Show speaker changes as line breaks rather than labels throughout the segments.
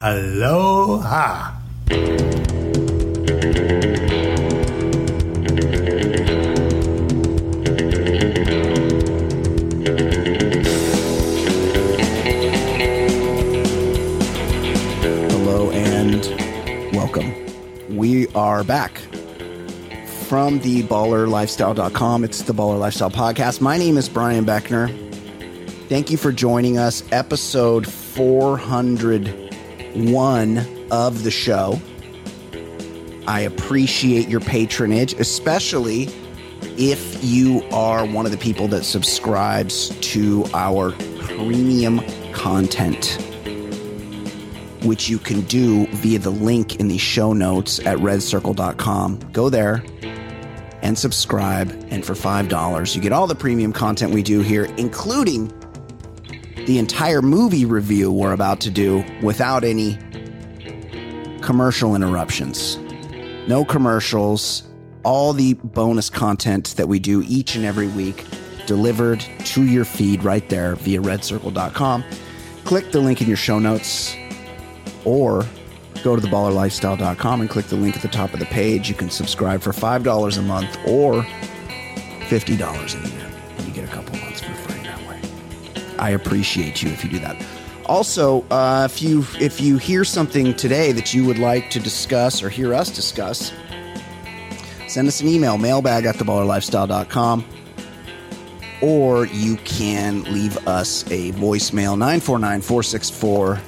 Aloha.
Hello and welcome. We are back from the ballerlifestyle.com. It's the Baller Lifestyle Podcast. My name is Brian Beckner. Thank you for joining us. Episode 401 of the show. I appreciate your patronage, especially if you are one of the people that subscribes to our premium content which you can do via the link in the show notes at redcircle.com. Go there and subscribe. And for $5, you get all the premium content we do here, including the entire movie review we're about to do without any commercial interruptions. No commercials, all the bonus content that we do each and every week delivered to your feed right there via redcircle.com. Click the link in your show notes or go to theballerlifestyle.com and click the link at the top of the page. You can subscribe for $5 a month or $50 a year. I appreciate you if you do that. Also, uh, if you if you hear something today that you would like to discuss or hear us discuss, send us an email, mailbag at theballerlifestyle.com. Or you can leave us a voicemail, 949 464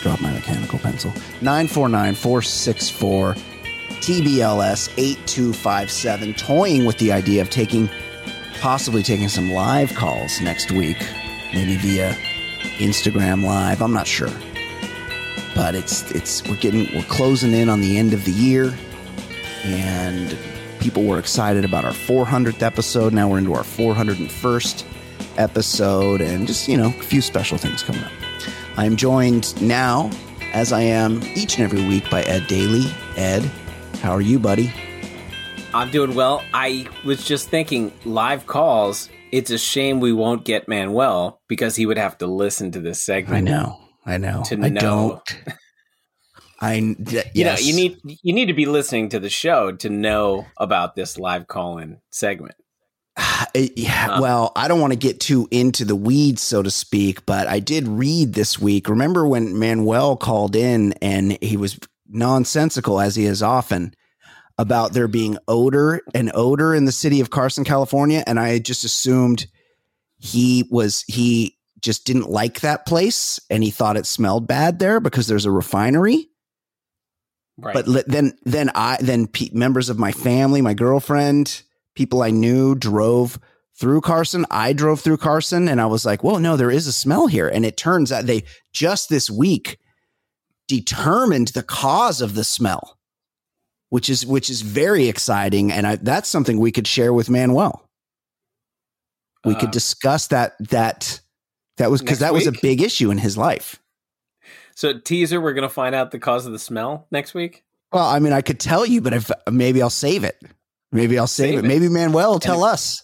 drop my mechanical pencil. 949 464 TBLS 8257. Toying with the idea of taking, possibly taking some live calls next week, maybe via Instagram Live. I'm not sure. But it's, it's, we're getting, we're closing in on the end of the year and people were excited about our 400th episode. Now we're into our 401st episode and just, you know, a few special things coming up. I'm joined now, as I am each and every week, by Ed Daly. Ed, how are you, buddy?
I'm doing well. I was just thinking live calls. It's a shame we won't get Manuel because he would have to listen to this segment.
I know. I know.
To
I
know.
don't. I d-
You know, you need you need to be listening to the show to know about this live call-in segment.
Yeah,
Um,
well, I don't want to get too into the weeds, so to speak, but I did read this week. Remember when Manuel called in and he was nonsensical, as he is often, about there being odor and odor in the city of Carson, California, and I just assumed he was he just didn't like that place and he thought it smelled bad there because there's a refinery.
Right.
But then, then I, then pe- members of my family, my girlfriend, people I knew drove through Carson. I drove through Carson and I was like, well, no, there is a smell here. And it turns out they just this week determined the cause of the smell, which is, which is very exciting. And I, that's something we could share with Manuel. We
Uh,
could discuss that, that, that was because that was a big issue in his life.
so teaser, we're gonna find out the cause of the smell next week.
Well, I mean, I could tell you, but if maybe I'll save it. Maybe I'll save,
Save
it.
it.
Maybe Manuel will tell us.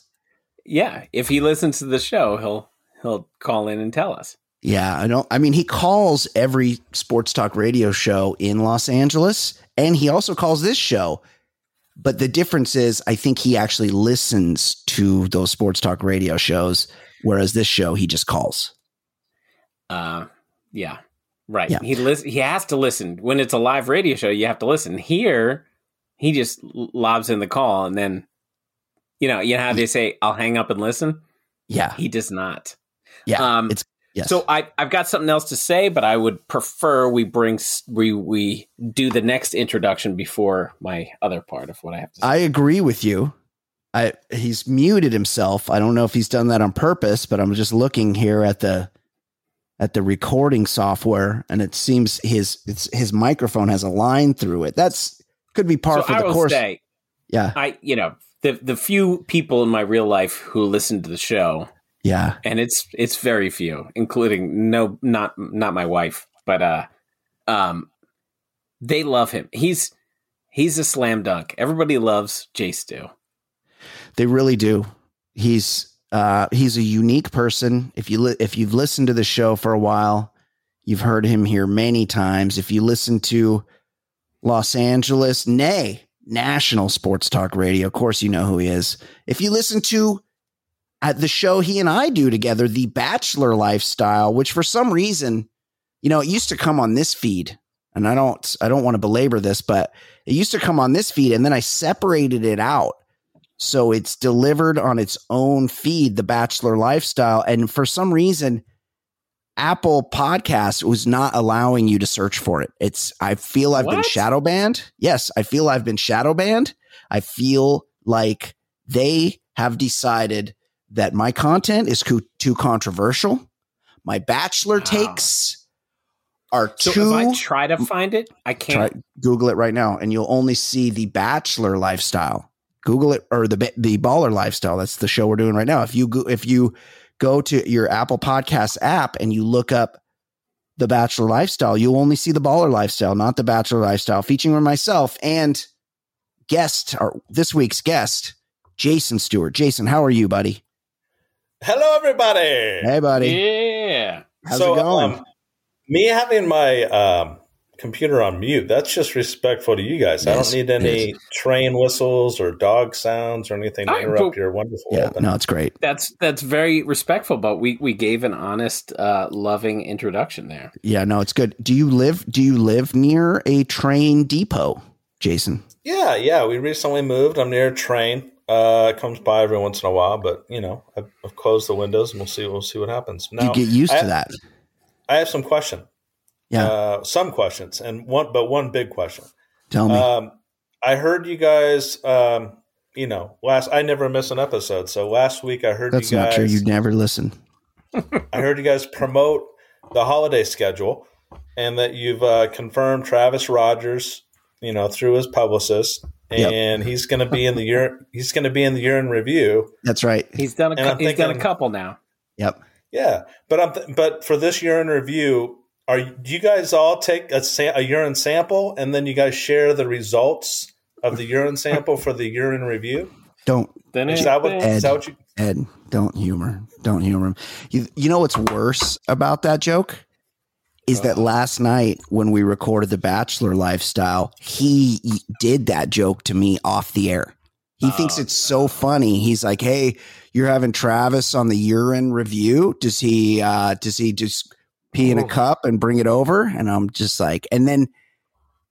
Yeah, if he listens to the show, he'll he'll call in and tell us.
Yeah, I don't. I mean, he calls every sports talk radio show in Los Angeles, and he also calls this show. But the difference is, I think he actually listens to those sports talk radio shows, whereas this show he just calls.
Uh, yeah, right.
Yeah.
He lis- He has to listen when it's a live radio show. You have to listen. Here, he just lobs in the call, and then, you know, you know how they say, "I'll hang up and listen."
Yeah,
He does not.
yeah.
Um,
it's yes.
So I I've got something else to say, but I would prefer we bring we we do the next introduction before my other part of what I have to say.
I agree with you. I he's muted himself. I don't know if he's done that on purpose, but I'm just looking here at the at the recording software, and it seems his it's, his microphone has a line through it. That's could be par
So
for the course.
say,
yeah,
I you know the the few people in my real life who listen to the show,
yeah.
and it's it's very few, including no not not my wife, but uh, um, they love him. He's he's a slam dunk. Everybody loves Jay Stu.
They really do. He's uh, he's a unique person. If you li- if you've listened to the show for a while, you've heard him here many times. If you listen to Los Angeles, nay, national sports talk radio, of course you know who he is. If you listen to at the show he and I do together, The Bachelor Lifestyle, which for some reason, you know, it used to come on this feed, and I don't I don't want to belabor this, but it used to come on this feed, and then I separated it out so it's delivered on its own feed, The Bachelor Lifestyle. And for some reason, Apple Podcast was not allowing you to search for it. It's, I feel I've been
What?
shadow banned. Yes, I feel I've been shadow banned. I feel like they have decided that my content is co- too controversial. My Bachelor
Wow.
takes are
So
too.
if I try to find it, I can't.
Try, Google it right now, and you'll only see the Bachelor lifestyle. Google it or the the Baller lifestyle. That's the show we're doing right now. If you go, if you go to your Apple Podcast app and you look up the Bachelor lifestyle, you'll only see the Baller lifestyle, not the Bachelor lifestyle, featuring myself and guest or this week's guest, Jason Stewart. Jason, how are you, buddy?
Hello, everybody.
Hey, buddy.
Yeah.
How's it going?
Um, me having my um, computer on mute, that's just respectful to you guys. I don't need
it
any train whistles or dog sounds or anything to
All right,
interrupt
but-
your wonderful
yeah,
open.
no, it's great.
That's that's very respectful, but we we gave an honest, uh, loving introduction there.
Yeah, no, it's good. Do you live? Do you live near a train depot, Jason?
Yeah, yeah. We recently moved. I'm near a train. Uh, it comes by every once in a while, but you know, I've, I've closed the windows and we'll see. We'll see what happens. Now,
you get used
I,
to that.
I have some question.
Yeah,
Uh, some questions and one, but one big question.
tell me.
Um, I heard you guys. Um, you know, last I never miss an episode. So last week I heard
That's
you
not
guys.
true. You never listen.
I heard you guys promote the holiday schedule, and that you've uh, confirmed Travis Rogers. You know, through his publicist,
Yep.
and he's going to be in the year. He's going to be in the year in review.
That's right.
He's done a
And
cou-
I'm
he's done a couple now.
Yep.
Yeah, but I'm th- but for this year in review, are you- do you guys all take a, sa- a urine sample and then you guys share the results of the urine sample for the urine review?
Don't
Then
Is that what?
Ed.
Is that what you?
Ed. Don't humor. Don't humor him. You, you know what's worse about that joke is that last night when we recorded the Bachelor Lifestyle, he did that joke to me off the air. He thinks
Oh,
it's so funny. He's like, "Hey, you're having Travis on the urine review. Does he? uh Does he just pee in a cup and bring it over?" And I'm just like, and then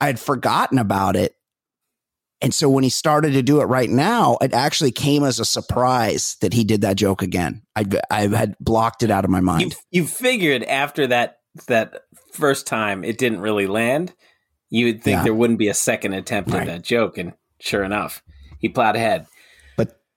I'd forgotten about it. And so when he started to do it right now, it actually came as a surprise that he did that joke again. I I had blocked it out of my
you
mind.
you figured after that that first time it didn't really land, you would think
Yeah.
there wouldn't be a second attempt
Right.
at that joke, and sure enough, he plowed ahead.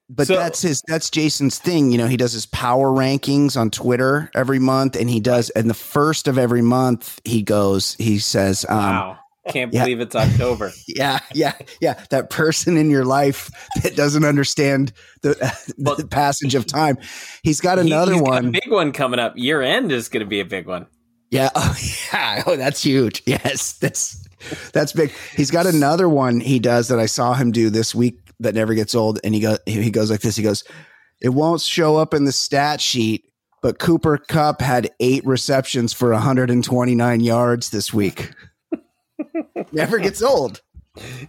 But
So-
that's his that's Jason's thing. You know, he does his power rankings on Twitter every month, and he does and the first of every month he goes, he says, um,
Wow, can't
yeah.
believe it's October.
Yeah, yeah, yeah. That person in your life that doesn't understand the,
Well-
the passage of time. He's got another
he's got
one.
a big one coming up. Year end is going to be a big one.
Yeah. Oh, yeah. Oh, that's huge. Yes. That's that's big. He's got another one he does that I saw him do this week that never gets old. And he goes he goes like this. He goes, It won't show up in the stat sheet, but Cooper Kupp had eight receptions for 129 yards this week. never gets old.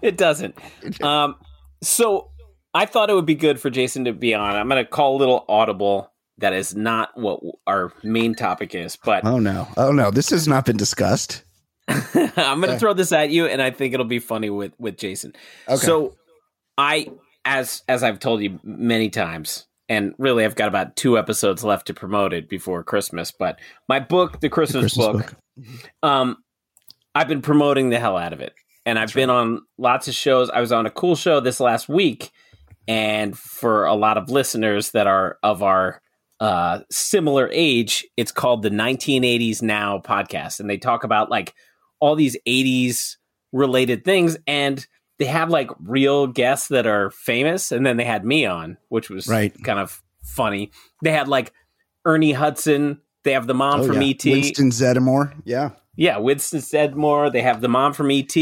It doesn't. Um, so I thought it would be good for Jason to be on. I'm going to call a little audible. That is not what our main topic is, but
Oh no. Oh no. This has not been discussed.
I'm going to
Okay.
throw this at you, and I think it'll be funny with with Jason.
Okay.
So, I as as I've told you many times, and really I've got about two episodes left to promote it before Christmas. But my book, the Christmas,
Christmas
book, um, I've been promoting the hell out of it, and I've been on lots of shows. I was on a cool show this last week, and for a lot of listeners that are of our uh, similar age. It's called the 1980s Now podcast, and they talk about like all these 80s related things, and they have like real guests that are famous, and then they had me on, which was
Right.
kind of funny. They had like Ernie Hudson. They have the mom
Oh,
from
yeah.
ET.
Winston Zeddemore. Yeah.
Yeah, Winston Zeddemore. They have the mom from ET.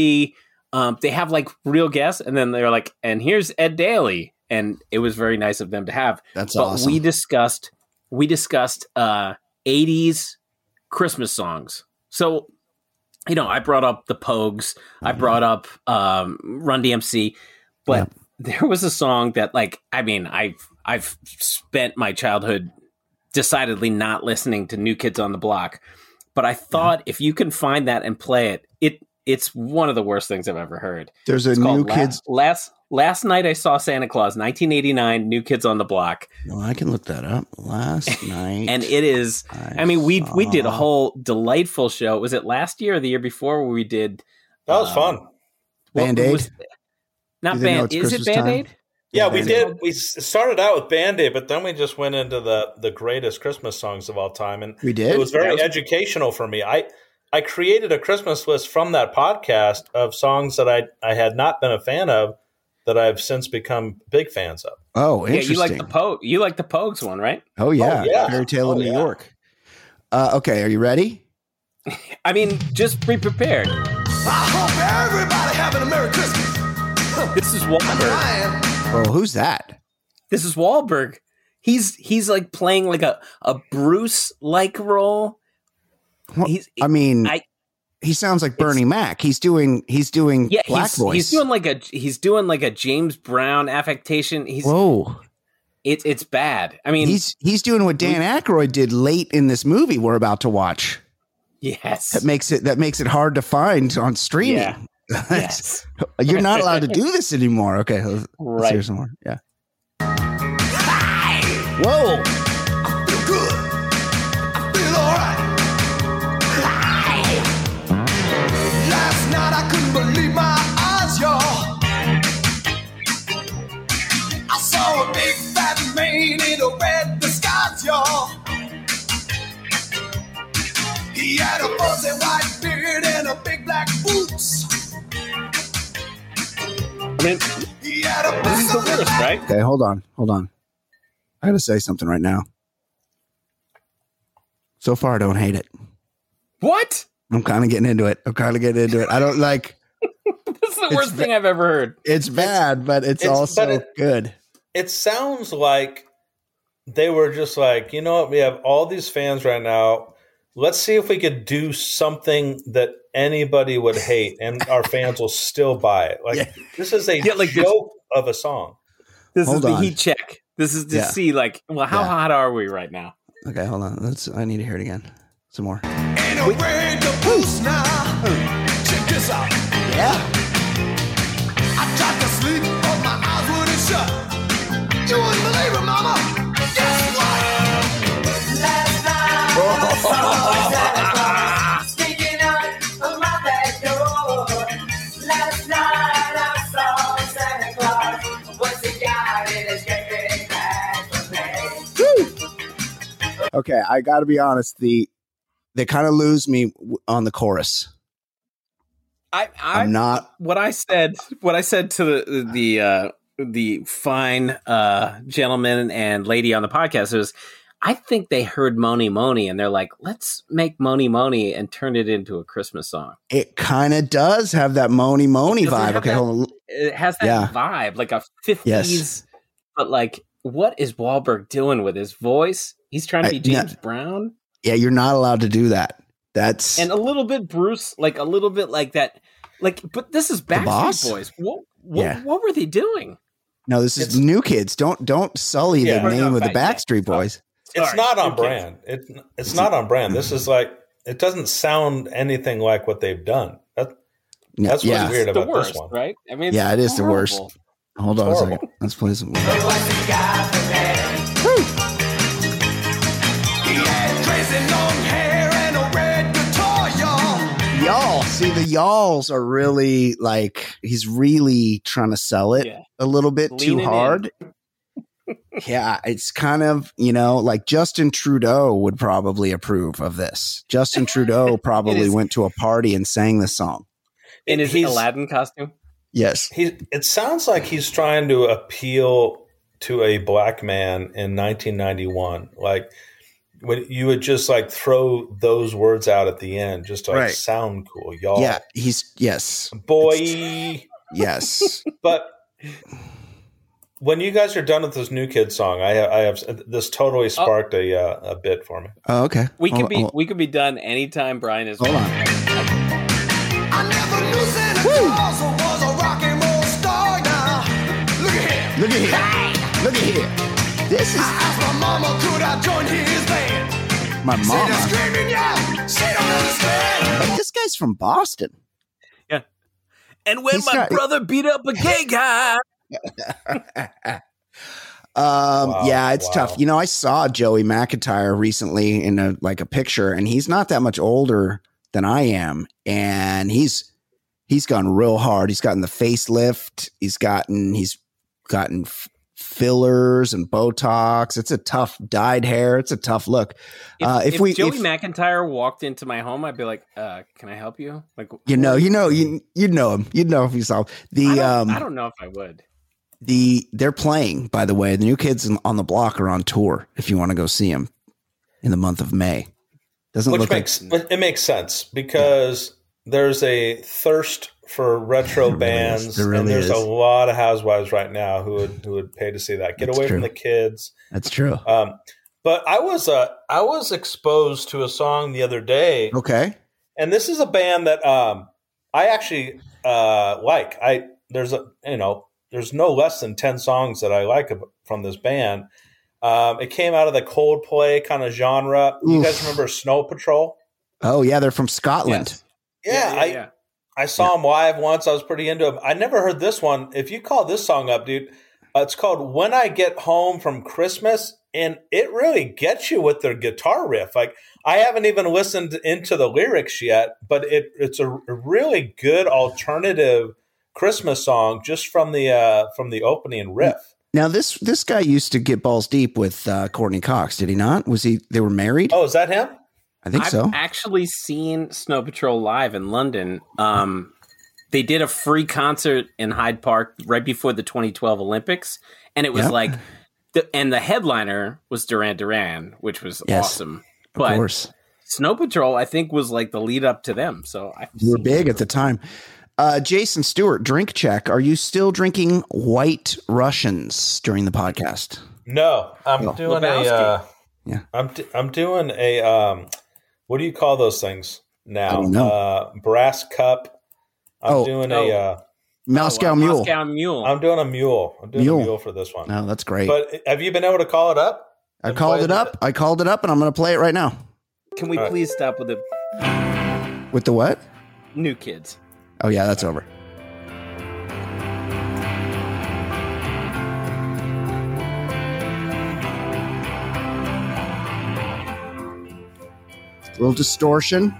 Um, they have like real guests, and then they're like, and here's Ed Daly, and it was very nice of them to have.
That's
but
awesome.
we discussed we discussed uh 80s Christmas songs. So, you know, I brought up the Pogues, I
Mhm.
brought up um Run DMC, but there was a song that like I mean, I've I've spent my childhood decidedly not listening to New Kids on the Block. But I thought if you can find that and play it, it it's one of the worst things I've ever heard.
There's a
It's
new kids.
last, last last night I saw Santa Claus, 1989, New Kids on the Block,
No, I can look that up. Last night,
and it is. I mean, we we did a whole delightful show. Was it last year or the year before where we did?
That was
um,
fun.
Band-Aid?
was- Not
Do they know
band.
it's
Is it
Christmas time?
Band Aid?
Yeah, we
Band-Aid.
did. We started out with Band Aid, but then we just went into the the greatest Christmas songs of all time, and
We did.
it was very
was-
educational for me. I I created a Christmas list from that podcast of songs that I I had not been a fan of that I've since become big fans of.
oh,
Yeah,
interesting.
you like the Pogue. You like the Pogues one, right?
oh yeah,
yeah.
Fairy Tale of
Oh,
New
yeah.
York. Uh, okay, are you ready?
I mean, just be prepared.
I hope everybody having a Merry Christmas.
This is Wahlberg.
I am.
Oh, who's that?
This is Wahlberg. He's he's like playing like a a Bruce like role.
What-
He's
I mean,
I-
he sounds like Bernie Mac. He's doing he's doing
yeah,
black
he's,
voice.
he's doing like a he's doing like a James Brown affectation. He's
Whoa,
it's it's bad. I mean,
he's he's doing what Dan Aykroyd did late in this movie we're about to watch.
yes,
That makes it that makes it hard to find on streaming.
Yeah. yes,
You're not allowed to do this anymore. Okay, let's, let's
Right.
hear some more. Yeah.
whoa,
fat man in a red disguise, y'all. He had a fuzzy white beard and a big black boots.
I mean,
He had a
this is the worst, right?
Okay, hold on, hold on. I got to say something right now. So far, I don't hate it.
What?
I'm kind of getting into it. I'm kind of getting into it. I don't like.
This is the worst thing I've ever heard.
It's bad, but it's,
it's-
also
but it-
good.
It sounds like they were just like, you know what, we have all these fans right now. Let's see if we could do something that anybody would hate and our fans will still buy it. Like
Yeah.
this is a
Yeah, like this-
joke of a song.
This
Hold
is the
on.
heat check. This is to
Yeah.
see like, well, how
Yeah.
hot are we right now?
Okay, hold on. Let's. I need to hear it again. Some more.
And
Okay, I got to be honest. The they kind of lose me on the chorus.
I, I
I'm not.
what I said, what I said to the the uh, the fine uh, gentleman and lady on the podcast was, I think they heard Mony Mony and they're like, let's make Mony Mony and turn it into a Christmas song.
It kind of does have that
Mony Mony
vibe. Okay,
that-
hold on.
It has that
Yeah.
vibe, like a fifties, but like, what is Wahlberg doing with his voice? He's trying to
I-
be
yeah.
James Brown
Yeah, you're not allowed to do that. That's
and a little bit Bruce, like a little bit like that. Like, but this is
Boss?
Backstreet Boys. What, what,
Yeah.
what were they doing?
no. This is
It's-
new kids. Don't don't sully
Yeah.
the name of the
Yeah.
Backstreet Boys.
It's
Sorry,
not on brand. It, it's not on brand. This is like it doesn't sound anything like what they've done. That,
No,
That's what's
yeah.
weird
the
about
worst,
this one.
right? I mean,
Yeah, it is the worst.
horrible.
Hold on a second. Let's play some. See the y'alls are really like he's really trying to sell it
Yeah.
a little bit too
Leaning in.
hard. yeah, it's kind of, you know, like Justin Trudeau would probably approve of this. Justin Trudeau probably
is-
went to a party and sang the song.
In his
He's-
Aladdin costume.
Yes.
He it sounds like he's trying to appeal to a black man in 1991. Like when you would just like throw those words out at the end just to like
Right.
sound cool, y'all.
Yeah, he's yes.
Boy.
Yes.
But when you guys are done with this new kid song, I have, I have this totally sparked a uh, a bit for me.
Oh, okay.
We could
Oh,
be
oh,
we could be done anytime Brian is
Hold on.
I never knew Santa Claus was a rock and roll star. Now, look at here.
Look at here. Look at here. This is
I asked my mama, could I join his band?
my
Said the
mama.
screaming, yeah, she don't understand.
But this guy's from Boston. Yeah.
And when
He's
my
got-
brother beat up a gay guy,
Um,
Wow,
yeah, it's
wow.
tough. You know, I saw Joey McIntyre recently in a like a picture, and he's not that much older than I am, and he's he's gone real hard. He's gotten the facelift. He's gotten he's gotten f- fillers and Botox. It's a tough dyed hair. It's a tough look.
if,
Uh, if
if
we-
Joey
if-
McIntyre walked into my home, I'd be like, uh, "Can I help you?" Like,
You know, you know, you you know him. You'd know if you saw
I
the
don't,
um
I don't know if I would.
the they're playing. By the way, the new kids on the block are on tour. If you want to go see them in the month of May, doesn't
Which
look
makes
like
it makes sense because there's a thirst for retro
There really
bands,
There really
and there's
is.
a lot of housewives right now who would who would pay to see that. Get
That's
away
true.
from the kids.
that's true.
Um, but I was uh, I was exposed to a song the other day,
Okay,
and this is a band that um, I actually uh, like. I there's a you know there's no less than ten songs that I like from this band. Um, it came out of the Coldplay kind of genre. You guys remember Snow Patrol?
oh yeah, they're from Scotland.
Yeah, I I saw him live once. I was pretty into him. I never heard this one. If you call this song up, dude, uh, it's called "When I Get Home from Christmas," and it really gets you with their guitar riff. Like I haven't even listened into the lyrics yet, but it it's a, a really good alternative Christmas song just from the uh, from the opening riff.
Now this this guy used to get balls deep with uh, Courteney Cox. Did he not? Was he? They were married.
Oh, is that him?
I think
I've
so.
actually seen Snow Patrol live in London. Um, they did a free concert in Hyde Park right before the 2012 Olympics, and it was
Yeah.
like, the, and the headliner was Duran Duran, which was
Yes,
awesome.
of
But
course,
Snow Patrol, I think, was like the lead up to them. So I
you were big at the time. Uh, Jason Stewart, drink check. Are you still drinking White Russians during the podcast?
No, I'm
No.
doing
Lebowski.
a. Uh,
Yeah.
I'm d- I'm doing a. Um, what do you call those things now?
I don't know.
Uh, brass cup. I'm
Oh.
doing
Oh.
a. Uh,
Moscow
Oh,
Mule.
Moscow Mule.
I'm doing a mule. I'm doing
Mule.
a mule for this one.
No, that's great.
But have you been able to call it up?
I called it
the-
up. I called it up, and I'm going to play it right now.
Can we
All right.
please stop with the
With the what?
new kids?
Oh yeah, that's over. A little distortion.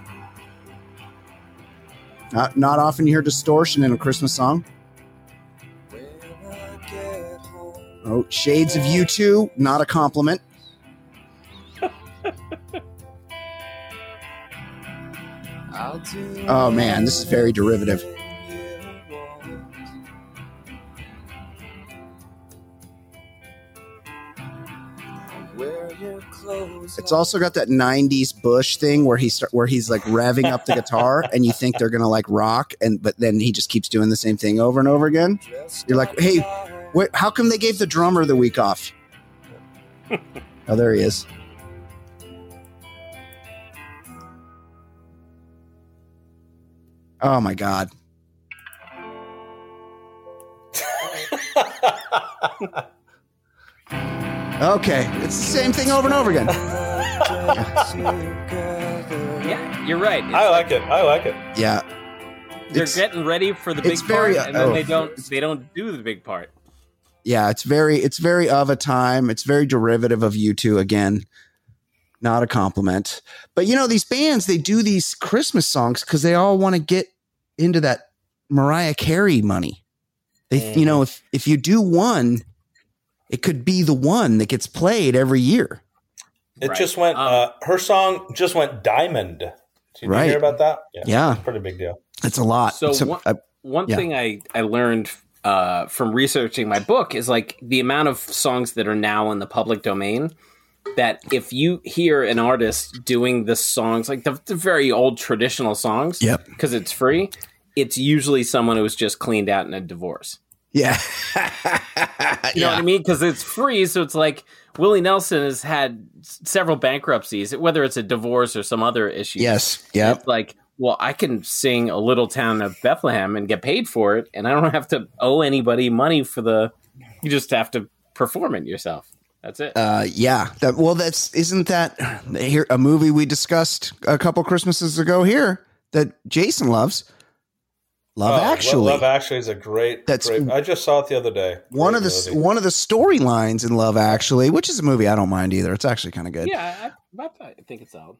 Not not often you hear distortion in a Christmas song. Oh, shades of U2, not a compliment. Oh man, this is very derivative. It's also got that '90s Bush thing where he start, where he's like revving up the guitar, and you think they're gonna like rock, and but then he just keeps doing the same thing over and over again. You're like, hey, wait, how come they gave the drummer the week off? oh, there he is. Oh my god. Okay, it's the same thing over and over again.
Yeah, you're right. It's
I like it. I like it.
Yeah,
they're
it's-
getting ready for the big
it's very,
part, and then
oh.
they don't. They don't do the big part.
yeah, it's very it's very of a time. It's very derivative of U2 again. Not a compliment. But you know, these bands, they do these Christmas songs because they all want to get into that Mariah Carey money. They you know, mm-hmm. if if you do one, it could be the one that gets played every year.
It
Right.
just went.
Um,
uh, her song just went diamond. Did you
Right.
hear about that?
Yeah.
it's a pretty big deal.
It's a lot.
So
So,
one-
uh,
One
Yeah.
thing I, I learned uh, from researching my book is like the amount of songs that are now in the public domain. That if you hear an artist doing the songs, like the, the very old traditional songs,
Yep.
because it's free, it's usually someone who was just cleaned out in a divorce.
Yeah.
You know what I mean? Because it's free, so it's like Willie Nelson has had several bankruptcies, whether it's a divorce or some other issue.
Yes. Yep.
It's like, well, I can sing a little town of Bethlehem and get paid for it, and I don't have to owe anybody money for the. You just have to perform it yourself. That's it.
Uh, yeah. That well, that's isn't that here a movie we discussed a couple Christmases ago here that Jason loves. Love
Oh,
Actually.
Love Actually is a great.
That's-
great, I just saw it the other day.
one of the
movie.
one of the storylines in Love Actually, which is a movie I don't mind either. It's actually kind of good.
yeah, I, I, I think it's out.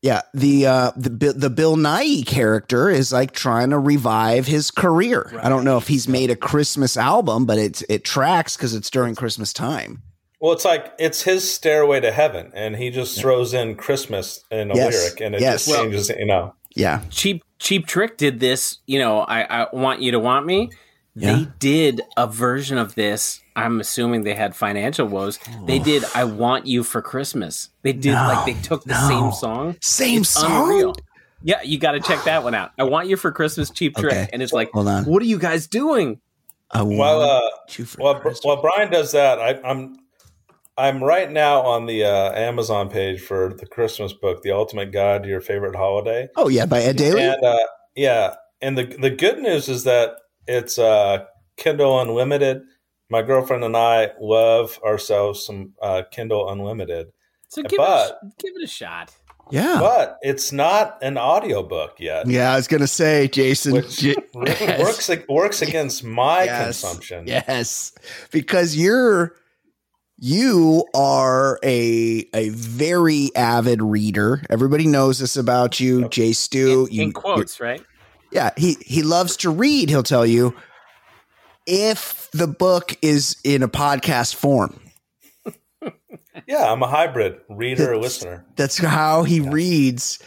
Yeah, the uh the the Bill Nighy character is like trying to revive his career. I don't know if he's made a Christmas album, but it's it tracks because it's during Christmas time.
Well, it's like it's his stairway to heaven, and he just throws in Christmas in a
Yes.
lyric, and it
Yes.
just changes. You know,
Yeah,
Cheap Cheap Trick did this. You know, I, I want you to want me.
Yeah.
They did a version of this. I'm assuming they had financial woes. They did "I Want You for Christmas." They did
No,
like they took the
no.
same song.
same
It's
song.
unreal. Yeah, you got to check that one out. I want you for Christmas, Cheap Trick,
Okay.
and it's like,
Hold on.
what are you guys doing?
I
while
want
uh,
you for
while, while Brian does that, I, I'm I'm right now on the uh, Amazon page for the Christmas book, The Ultimate Guide to Your Favorite Holiday.
oh yeah, by Ed Daly.
And uh, yeah, and the the good news is that it's uh, Kindle Unlimited. My girlfriend and I love ourselves some uh, Kindle Unlimited,
So give
But-
it, a, give it a shot.
yeah,
but it's not an audiobook yet,
yeah. I was gonna say, Jason.
which
J-
really works works against my
Yes.
consumption.
Yes, because you're you are a a very avid reader. Everybody knows this about you, Jay Stu.
In,
you,
in quotes, right?
Yeah, he he loves to read. He'll tell you if the book is in a podcast form.
Yeah, I'm a hybrid reader or listener.
That's how he reads.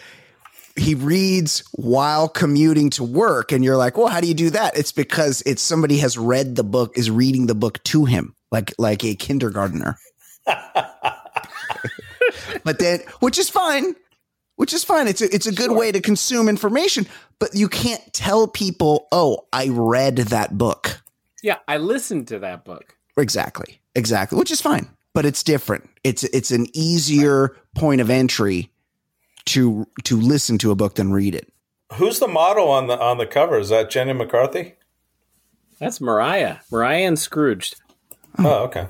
He reads while commuting to work, and you're like, "Well, how do you do that?" It's because it's somebody has read the book, is reading the book to him, like like a kindergartner. but then, which is fine, which is fine. It's a, it's a good way to consume information, but you can't tell people, "Oh, I read that book."
Yeah, I listened to that book.
Exactly. Exactly. Which is fine, but it's different. It's it's an easier point of entry to to listen to a book than read it.
Who's the model on the on the cover? Is that Jenny McCarthy?
That's Mariah, Mariah and Scrooged.
Oh, oh, okay.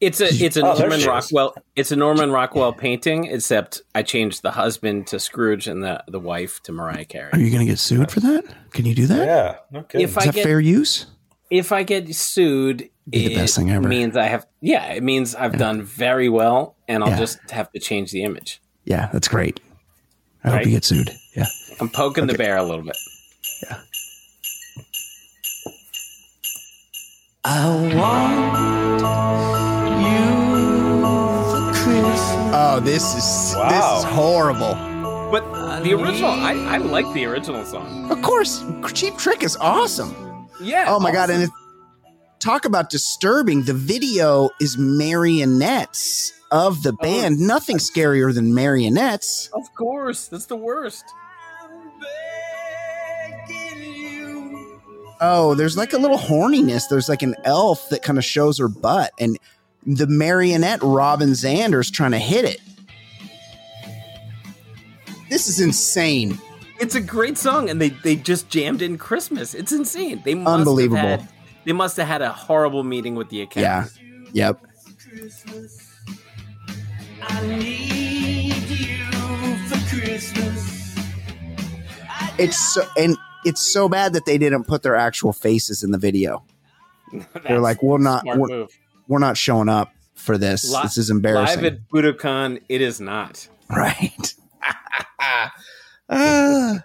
It's a it's a
Oh,
Norman. Rockwell. It's a Norman Rockwell painting, except I changed the husband to Scrooge and the the wife to Mariah Carey.
Are you going to get sued for that? Can you do that?
Yeah. No kidding.
If I
that
get
fair use?
if I get sued,
Be the
it
best thing ever.
means I have yeah, it means I've done very well, and I'll
Yeah.
just have to change the image.
Yeah, that's great. I hope you get sued. Yeah.
I'm poking the bear a little bit.
Oh, this is
Wow.
this is horrible.
But the original, I, I like the original song.
Of course, Cheap Trick is awesome.
Yeah.
Oh my god! And it, talk about disturbing. The video is marionettes of the oh, band. Nothing scarier than marionettes.
of course, that's the worst.
Oh, there's like a little horniness. There's like an elf that kind of shows her butt, and the marionette Robin Zander's trying to hit it. This is insane.
It's a great song, and they they just jammed in Christmas. It's insane. They must
Unbelievable.
Have had, they must have had a horrible meeting with the
Yeah. Yep. It's so and it's so bad that they didn't put their actual faces in the video. They're like, we're not we're,
move.
we're not showing up for this.
Li-
this is embarrassing.
Live at Budokan, it is not.
right.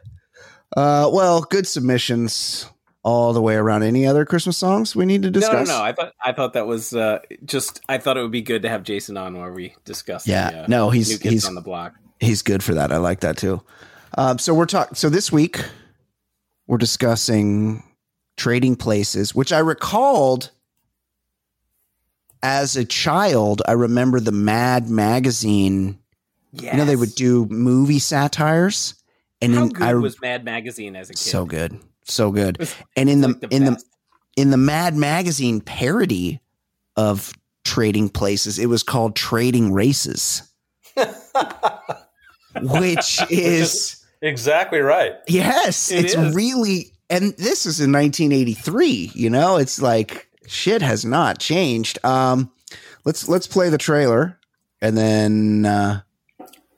Uh, well, good submissions. all the way around. Any other Christmas songs we need to
No, no,
discuss?
no. I thought I thought that was uh, just. I thought it would be good to have Jason on while we discuss.
Yeah,
the, uh,
no, he's-
new kids
he's-
on the block.
He's good for that. I like that too. Um, so we're talking. So this week we're discussing trading places, which I recalled as a child. I remember the Mad magazine.
Yes.
You know, they would do movie satires, and
How
in,
good
I
was Mad Magazine as a kid?
so good, so good.
Was
And in the,
like the
in the in the Mad magazine parody of trading places, it was called Trading Races, which is
exactly right.
yes,
It
it's
is.
really and this is in 1983. You know, it's like shit has not changed. Um, let's let's play the trailer and then uh,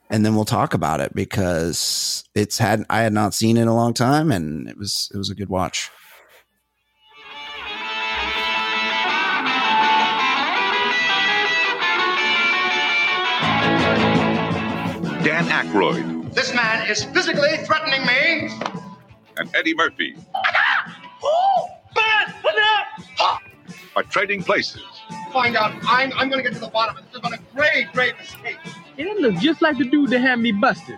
and then we'll talk about it because it's had I had not seen it in a long time and it was it was a good watch.
Dan Aykroyd
This man is physically threatening me.
and Eddie Murphy
Oh, bad! Look out!
are trading places.
Find out. I'm, I'm going to get to the bottom of this. This has been a grave, grave mistake.
It looks just like the dude that had me busted.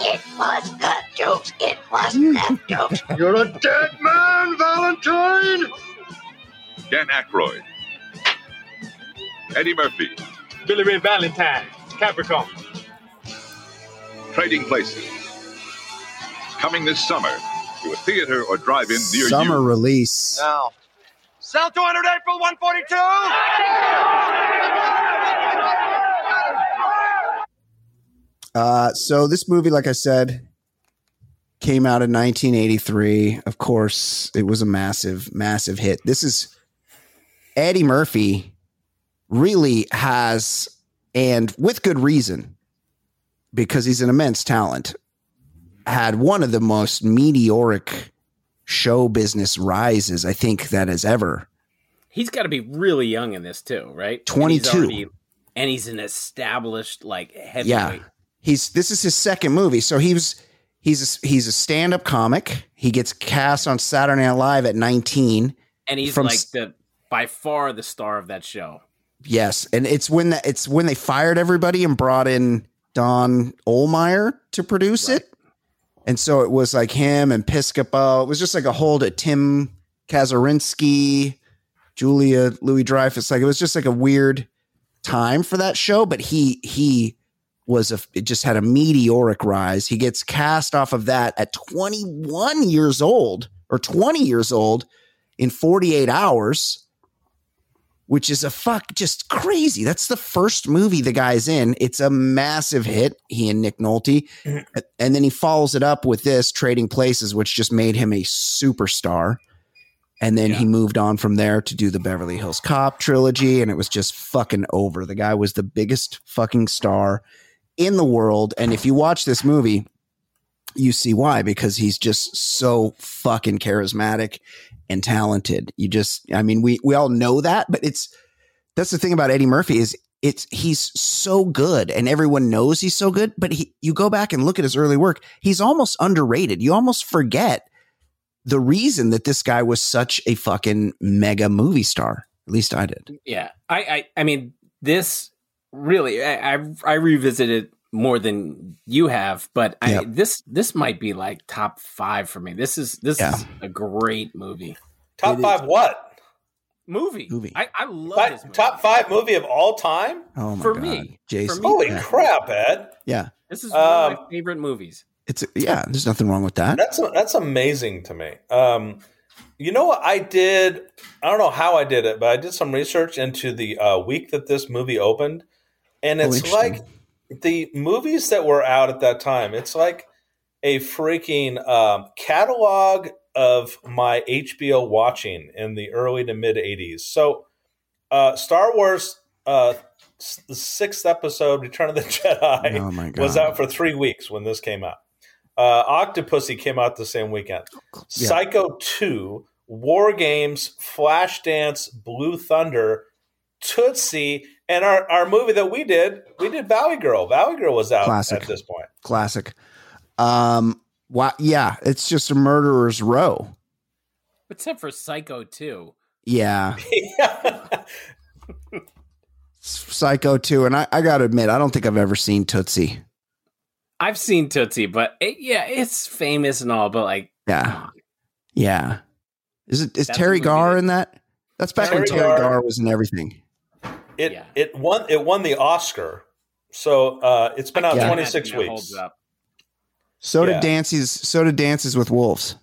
It was gut jokes. It was left jokes.
You're a dead man, Valentine.
Dan Aykroyd, Eddie Murphy,
Billy Ray Valentine, Capricorn.
Trading places. Coming this summer to a theater or drive-in near
Summer
you.
release.
Now, sell 200 April 142.
Uh, so this movie, like I said, came out in 1983. Of course, it was a massive, massive hit. This is Eddie Murphy really has, and with good reason, because he's an immense talent, had one of the most meteoric show business rises I think that has ever.
He's got to be really young in this too, right?
22.
he's and he's an established like heavyweight.
Yeah. He's this is his second movie. So he was he's a, he's a stand-up comic. He gets cast on Saturday Night Live at 19.
and he's
From
like the by far the star of that show.
Yes, and it's when that it's when they fired everybody and brought in Don Ohlmeyer to produce it. And so it was like him and Piscopo. It was just like a hold at Tim Kazurinsky, Julia Louis Dreyfus. Like it was just like a weird time for that show, but he he was a it just had a meteoric rise. He gets cast off of that at 21 years old or 20 years old in 48 hours which is a fuck just crazy. That's the first movie the guy's in. It's a massive hit. He and Nick Nolte, mm-hmm. and then he follows it up with this Trading Places, which just made him a superstar. And then he moved on from there to do the Beverly Hills Cop trilogy, and it was just fucking over. The guy was the biggest fucking star in the world. And if you watch this movie, you see why because he's just so fucking charismatic and talented. You just, I mean, we we all know that, but it's that's the thing about Eddie Murphy is it's he's so good and everyone knows he's so good. But he, you go back and look at his early work, he's almost underrated. You almost forget the reason that this guy was such a fucking mega movie star. At least I did.
Yeah, I, I, I mean, this really, I, I, I revisited more than you have, but I,
Yep.
this, this might be like top five for me. This is, this
Yeah.
is a great movie.
Top
It
five what?
Movie,
Movie.
I, I love
Fi-
this movie.
top five movie of all time?
Oh my
For
god,
me.
Jason.
For me.
Holy
yeah.
crap, Ed!
yeah,
This is one of
Um,
my favorite movies.
it's yeah. There's nothing wrong with that.
That's that's amazing to me. Um, you know what I did? I don't know how I did it, but I did some research into the uh, week that this movie opened, and
Oh,
it's
interesting.
like the movies that were out at that time. It's like a freaking um, catalog of my HBO watching in the early to mid '80s. So, uh, Star Wars. Uh, s- the sixth episode, Return of the Jedi,
Oh
was out for three weeks when this came out. Uh, Octopussy came out the same weekend.
Yeah.
Psycho 2, War Games, Flashdance, Blue Thunder, Tootsie, and our, our movie that we did, we did Valley Girl. Valley Girl was out
Classic.
at this point.
classic. Um, why, yeah, it's just a murderer's row.
Except for Psycho 2.
Yeah, Psycho 2. And I, I got to admit, I don't think I've ever seen Tootsie.
I've seen Tootsie, but it, yeah, it's famous and all, but like,
Yeah, yeah. Is it is
That's
Teri
a movie
Garr
that-
in that? That's back when
Teri
Teri
Garr-
Garr was in everything.
It
Yeah.
it won it won the Oscar. So uh, it's been out 26 weeks.
So
Yeah.
did dances. So did dances with wolves.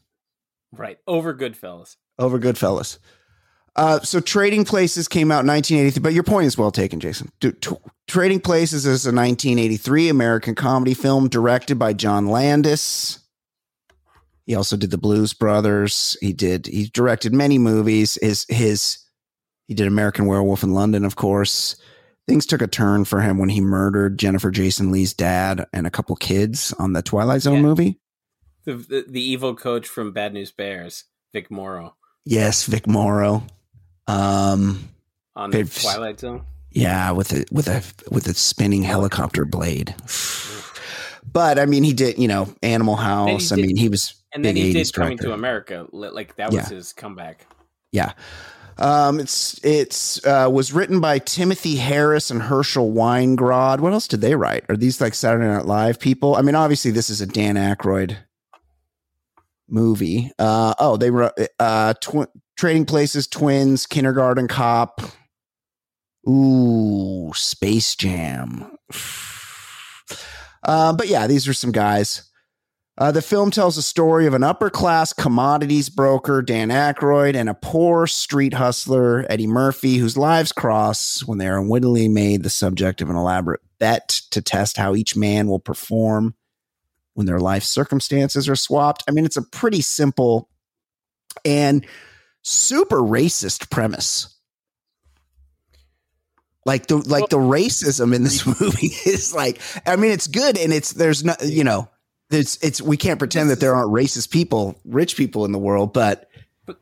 Right. Over Goodfellas.
over Goodfellas. Uh, so Trading Places came out in 1983, but your point is well taken, Jason. D- t- Trading Places is a 1983 American comedy film directed by John Landis. He also did the Blues Brothers. He did. He directed many movies. His his he did American Werewolf in London, of course. Things took a turn for him when he murdered Jennifer Jason Lee's dad and a couple kids on the Twilight Zone
Yeah.
movie.
The, the the evil coach from Bad News Bears, Vic Morrow,
Yes, Vic Morrow. Um,
on the Twilight Zone.
Yeah, with a with a with a spinning helicopter blade. But I mean, he did you know Animal House. I
did-
mean, he was
And
big
then he
80s
did Coming to America. Like that was
Yeah.
his comeback.
Yeah. Um, it's it's uh, was written by Timothy Harris and Herschel Weingrod. What else did they write? Are these like Saturday Night Live people? I mean, obviously this is a Dan Aykroyd movie. Uh, oh, they wrote uh, tw- Trading Places, Twins, Kindergarten Cop. Ooh, Space Jam. Uh, but yeah, these are some guys. Uh, the film tells a story of an upper class commodities broker, Dan Aykroyd, and a poor street hustler, Eddie Murphy, whose lives cross when they are unwittingly made the subject of an elaborate bet to test how each man will perform when their life circumstances are swapped. I mean, it's a pretty simple and super racist premise. Like the like the racism in this movie is like I mean it's good and it's there's no you know it's it's we can't pretend that there aren't racist people rich people in the world but
But-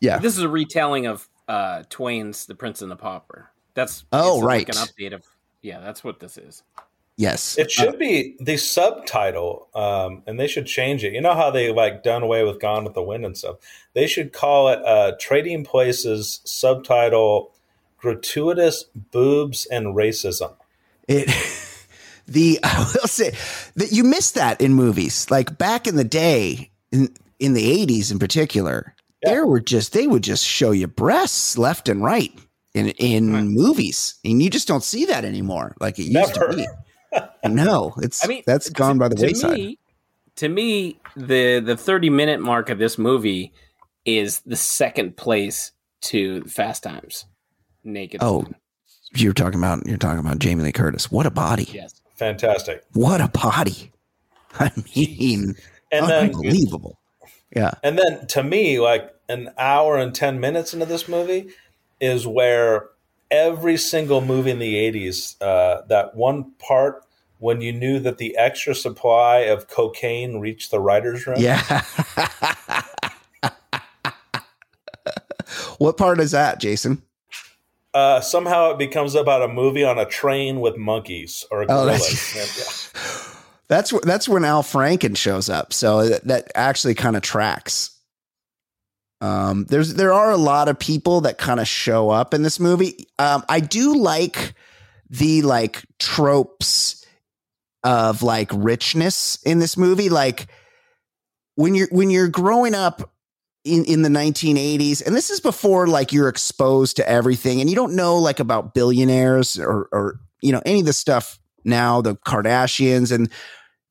yeah
This is a retelling of uh, Twain's The Prince and the Pauper. That's
Oh,
it's like
right.
an update of yeah. That's what this is.
yes
It should be the subtitle, um, and they should change it. You know how they like done away with Gone with the Wind and stuff. They should call it uh, Trading Places subtitle gratuitous boobs and racism.
it the I will say that you miss that in movies like back in the day in in the 80s in particular
Yeah.
there were just they would just show you breasts left and right in in
Right.
movies and you just don't see that anymore like it used to be no it's
I mean,
that's gone
to-
by the
to
wayside
Me, to me, the the thirty minute mark of this movie is the second place to Fast Times. Naked.
Oh, you're talking about you're talking about Jamie Lee Curtis. What a body!
yes.
Fantastic.
What a body! I mean,
And then
unbelievable. Yeah,
And then to me, like an hour and 10 minutes into this movie is where every single movie in the 80s, uh, that one part when you knew that the extra supply of cocaine reached the writer's room.
yeah. what part is that, Jason?
Uh, somehow it becomes about a movie on a train with monkeys or
Oh,
gorillas.
that's-
yeah.
That's that's when Al Franken shows up. So that, that actually kind of tracks. Um, there's there are a lot of people that kind of show up in this movie. Um, I do like the like tropes of like richness in this movie. Like when you're when you're growing up in, in the 1980s, and this is before like you're exposed to everything, and you don't know like about billionaires or or you know any of the stuff now, the Kardashians and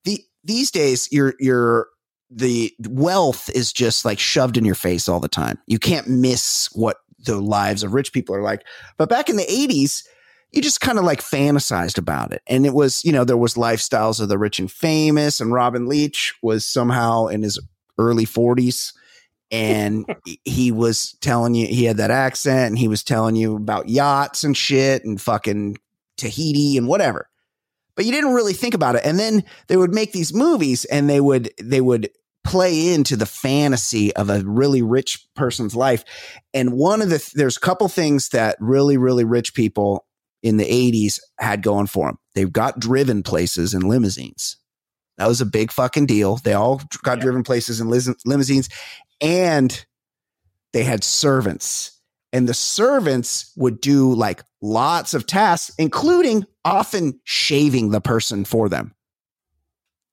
the these days you're you're the wealth is just like shoved in your face all the time. You can't miss what the lives of rich people are like. But back in the 80s, you just kind of like fantasized about it. And it was, you know, there was lifestyles of the rich and famous, and Robin Leach was somehow in his early 40s. And he was telling you he had that accent and he was telling you about yachts and shit and fucking Tahiti and whatever. But you didn't really think about it. And then they would make these movies and they would they would play into the fantasy of a really rich person's life. And one of the there's a couple things that really really rich people in the 80s had going for them. They've got driven places in limousines. That was a big fucking deal. They all got
Yeah.
driven places in lis- limousines and they had servants. And the servants would do like lots of tasks, including often shaving the person for them.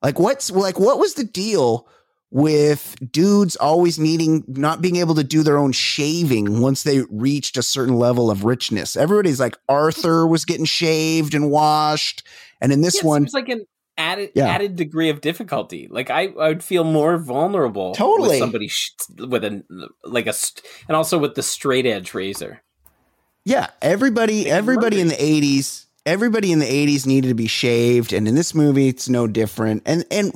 Like what's like what was the deal with dudes always needing not being able to do their own shaving once they reached a certain level of richness? Everybody's like Arthur was getting shaved and washed, and in this
Yeah,
one,
seems like an added
Yeah.
added degree of difficulty. Like I, I would feel more vulnerable
Totally.
with somebody sh- with a like a st- and also with the straight edge razor.
Yeah, everybody everybody in the 80s, everybody in the 80s needed to be shaved and in this movie it's no different. And and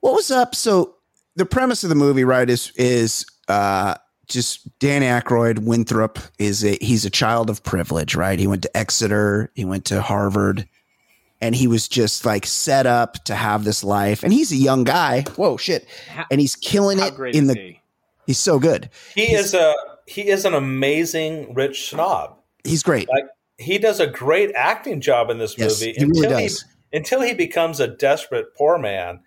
what was up? So the premise of the movie, right, is is uh just Dan Aykroyd, Winthrop is a he's a child of privilege, right? He went to Exeter, he went to Harvard, and he was just like set up to have this life. And he's a young guy. Whoa, shit. And he's killing
How
it
great
in
is
the
he?
he's so good.
He is a he is an amazing rich snob.
He's great.
Like he does a great acting job in this
Yes,
movie
he really
until
does.
he until he becomes a desperate poor man.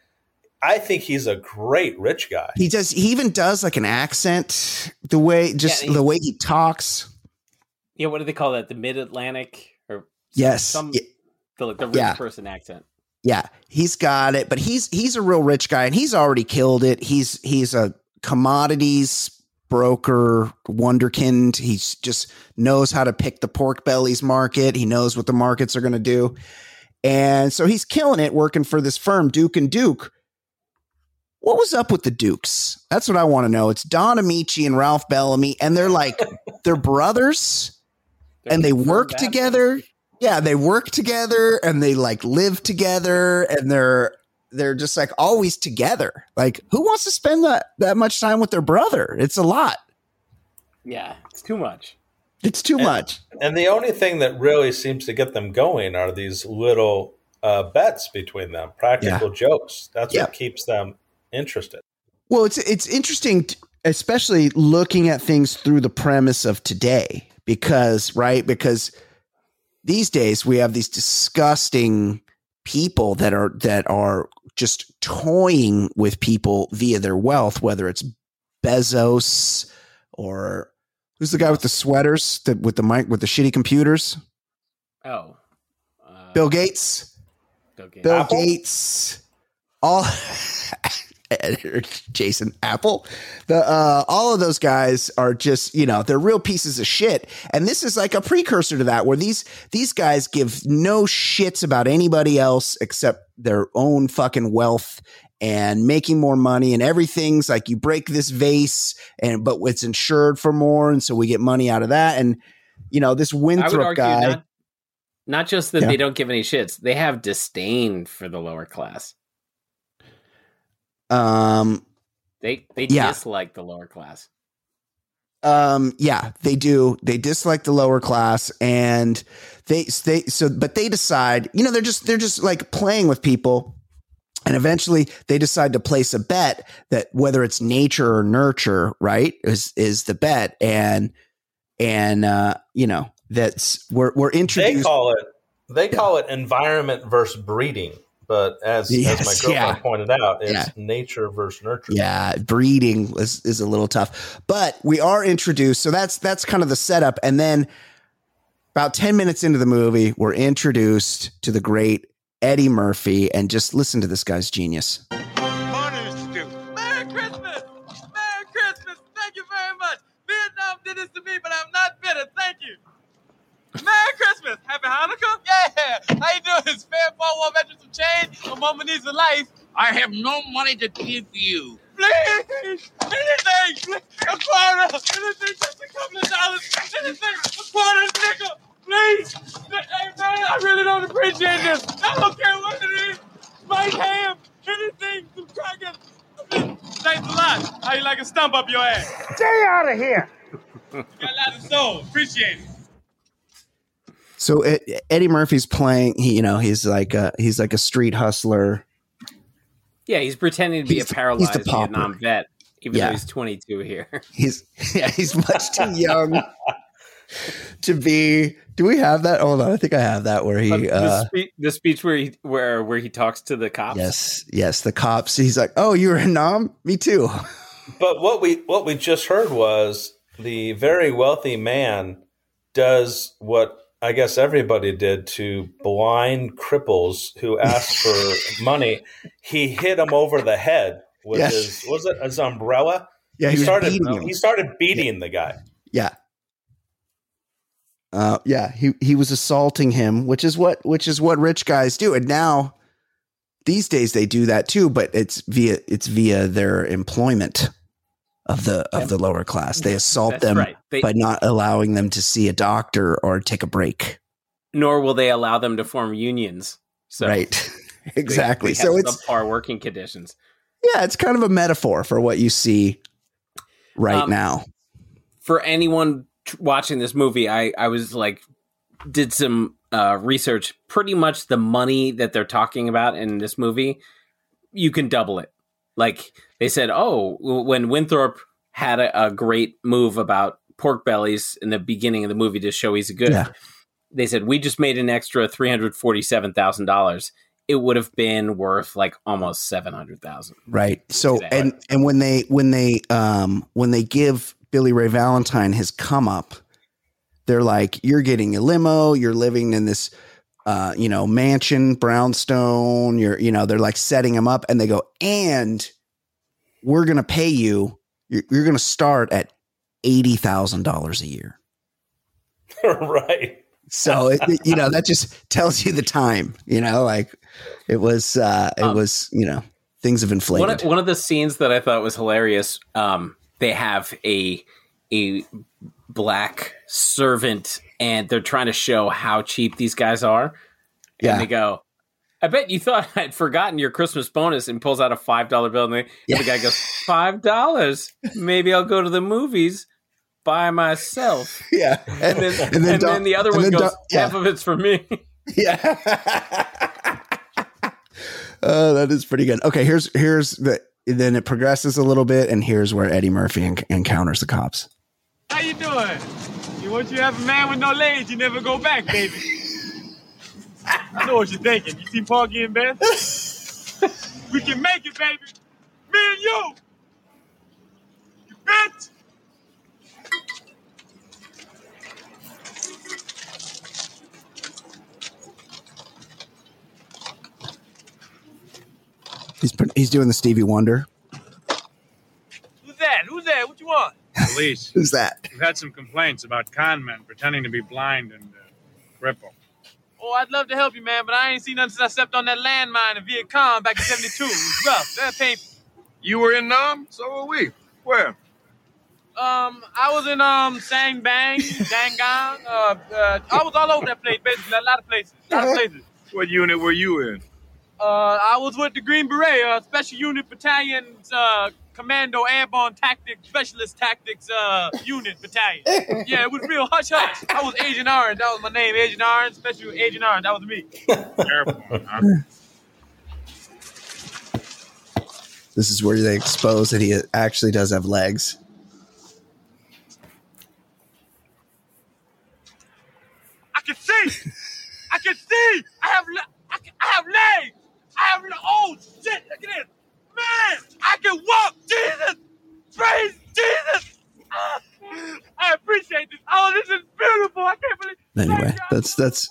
I think he's a great rich guy.
He does. He even does like an accent. The way, just
Yeah, he-
the way he talks.
Yeah, what do they call that? The mid Atlantic or
Yes.
some
Yeah.
The, like the rich
Yeah.
person accent.
Yeah, he's got it. But he's he's a real rich guy, and he's already killed it. He's he's a commodities broker, wonderkind. He's just knows how to pick the pork bellies market. He knows what the markets are going to do, and so he's killing it working for this firm, Duke and Duke. What was up with the Dukes? That's what I want to know. It's Don Ameche and Ralph Bellamy, and they're like they're brothers, and they work together. Yeah, they work together and they like live together and they're they're just like always together. Like who wants to spend that that much time with their brother? It's a lot.
Yeah, it's too much.
It's too much.
And the only thing that really seems to get them going are these little uh, bets between them, practical jokes. That's
Yeah.
what keeps them interested.
Well, it's it's interesting, t- especially looking at things through the premise of today, because right, because these days we have these disgusting people that are that are just toying with people via their wealth, whether it's Bezos or who's the guy with the sweaters that with the mic with the shitty computers,
Oh, uh,
Bill Gates.
Bill Gates.
Bill? Gates, all Jason Apple, the uh, all of those guys are just you know they're real pieces of shit, and this is like a precursor to that where these these guys give no shits about anybody else except their own fucking wealth and making more money. And everything's like you break this vase and but it's insured for more. And so we get money out of that. And you know this Winthrop guy
not, not just that
Yeah.
they don't give any shits; they have disdain for the lower class.
Um
They they
Yeah.
dislike the lower class.
Um, yeah, they do. They dislike the lower class, and they they so, but they decide. You know, they're just they're just like playing with people, and eventually they decide to place a bet that whether it's nature or nurture, right, is is the bet, and and uh, you know that's we're we're introduced.
They call it they call it environment versus breeding, but as as my girlfriend
yeah.
pointed out, it's
Yeah.
nature versus nurture.
Yeah, breeding is, is a little tough, but we are introduced. So that's that's kind of the setup, and then about ten minutes into the movie, we're introduced to the great Eddie Murphy, and just listen to this guy's genius.
Merry Christmas! Merry Christmas! Thank you very much. Vietnam did this to me, but I'm not bitter. Thank you. Merry Christmas! Happy Hanukkah! Yeah! How you doing? It's fair for one veteran some change. My mama needs a life. I have no money to give you. Please! Anything! Please. A quarter! Anything! Just a couple of dollars! Anything! A quarter nickel! Please! Hey, man, I really don't appreciate this. I don't care what it is. Spike ham! Anything! Some crackers! Thanks a lot. How you like a stump up your ass? Stay out of here! Got a lot of soul. Appreciate it.
So E- Eddie Murphy's playing. He, you know, he's like a he's like a street hustler.
Yeah, he's pretending to be
He's-
a paralyzed
he's the pauper.
Vietnam vet, even
Yeah.
though he's 22 here.
He's yeah, he's much too young to be. Do we have that? Hold on, I think I have that where he.
the,
Uh,
spe- the speech where he where where he talks to the cops.
yes, yes, the cops. He's like, "Oh, you were in Nam? Me too."
but what we what we just heard was the very wealthy man does what I guess everybody did to blind cripples who asked for money. He hit him over the head with
Yes.
his was it his umbrella?
Yeah, he, was
started
beating
he started beating the guy.
Yeah. Uh, yeah, he he was assaulting him, which is what which is what rich guys do, and now these days they do that too, but it's via it's via their employment of the of the lower class. They assault
That's
them
right. They,
by not allowing them to see a doctor or take a break.
nor will they allow them to form unions. So
right, exactly.
they
so
have
it's
subpar working conditions.
yeah, it's kind of a metaphor for what you see right
Um,
now.
for anyone watching this movie, I I was like did some uh, research. Pretty much the money that they're talking about in this movie, you can double it. Like they said, oh, when Winthrop had a, a great move about pork bellies in the beginning of the movie to show he's a good.
Yeah.
They said we just made an extra three hundred forty-seven thousand dollars. It would have been worth like almost seven hundred thousand.
Right. So
Today.
and and when they when they um when they give Billy Ray Valentine his come up, they're like, You're getting a limo, you're living in this uh, you know, mansion, brownstone, you're you know, they're like setting him up and they go, and we're gonna pay you, you're, you're gonna start at eighty thousand dollars a year.
right.
So it, it- you know, that just tells you the time, you know, like it was uh it
Um,
was, you know, things have inflated.
One of, one of the scenes that I thought was hilarious. Um, they have a a black servant, and they're trying to show how cheap these guys are.
Yeah.
And they go, "I bet you thought I'd forgotten your Christmas bonus," and pulls out a five dollar bill, and,
Yeah.
and the guy goes, five dollars? Maybe I'll go to the movies by myself."
yeah.
And then, and then,
Don-
the other one goes,
Don- yeah.
"Half of it's for me."
Yeah. oh, that is pretty good. Okay, here's here's the then it progresses a little bit, and here's where Eddie Murphy en- encounters the cops.
How you doing? You once you have a man with no legs, you never go back, baby. I know what you're thinking. You see Porgy and Bess? we can make it, baby. Me and you. You bitch.
He's he's doing the Stevie Wonder.
Who's that? Who's that? What you want?
Police.
Who's that?
We've had some complaints about con men pretending to be blind and uh, crippled.
Oh, I'd love to help you, man, but I ain't seen nothing since I stepped on that landmine in Viet Cong back in 72. It was rough. That painful.
You were in Nam? So were we. Where?
Um, I was in um Sang Bang, Dangang. Uh, uh, I was all over that place, basically, a lot of places, a lot of places.
What unit were you in?
Uh, I was with the Green Beret, uh, Special Unit Battalion's uh, Commando Airborne Tactics Specialist Tactics uh, Unit Battalion. Yeah, it was real hush hush. I was Agent Orange. That was my name, Agent Orange, Special Agent Orange. That was me.
Airborne.
This is where they expose that he actually does have legs.
I can see. I can see. I have. le- I, can, I have legs. I have. le- Oh shit! Look at this, man. I can walk. Jesus, praise Jesus. Ah, I appreciate this. Oh, this is beautiful. I can't believe.
Anyway, that's that's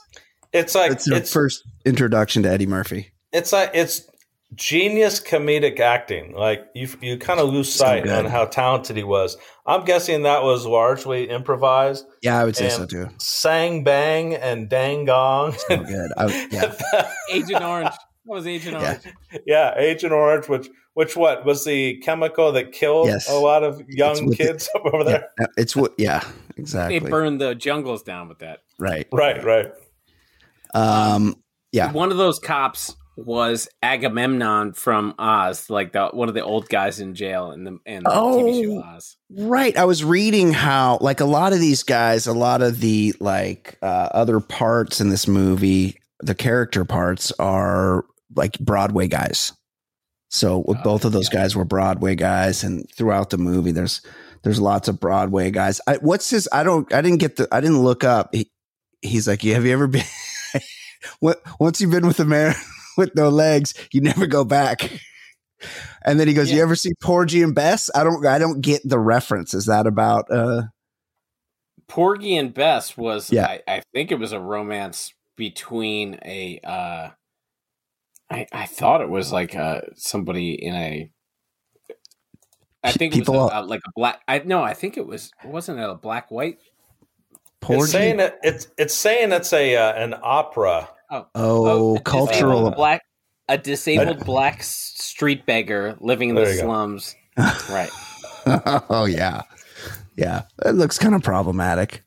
It's like
that's our
it's
first introduction to Eddie Murphy.
it's like it's genius comedic acting. Like you you kind of lose sight
good.
on how talented he was. I'm guessing that was largely improvised.
Yeah, I would say
And-
so too.
Sang bang and dang gong.
So good. I, yeah,
Agent Orange. That was Agent Orange.
yeah, Agent Orange, which which what was the chemical that killed
Yes.
a lot of young
with the-
kids over there?
yeah, it's what. Yeah, exactly.
They burned the jungles down with that.
Right.
Right, right.
Um. Yeah.
One of those cops was Agamemnon from Oz, like the one of the old guys in jail in the in the TV show
Oh.
Oz.
Right. I was reading how, like, a lot of these guys, a lot of the like uh, other parts in this movie, the character parts are like Broadway guys. So
Oh,
both of those
yeah.
guys were Broadway guys, and throughout the movie, there's there's lots of Broadway guys. I, what's his? I don't. I didn't get the. I didn't look up. He, he's like, have you ever been? what once you've been with a man with no legs, you never go back. And then he goes,
Yeah.
"You ever see Porgy and Bess?" I don't. I don't get the reference. Is that about? uh
Porgy and Bess was,
Yeah.
I, I think it was a romance between a, uh, I, I thought it was like uh, somebody in a, I think it
People
was a,
are-
a- like a black, I no, I think it was, wasn't it a black white?
Porgy.
It's saying it, it's it's saying it's a uh, an opera.
Oh,
oh,
a
cultural.
black, a disabled black street beggar living in the slums. right.
oh yeah, yeah. It looks kind of problematic.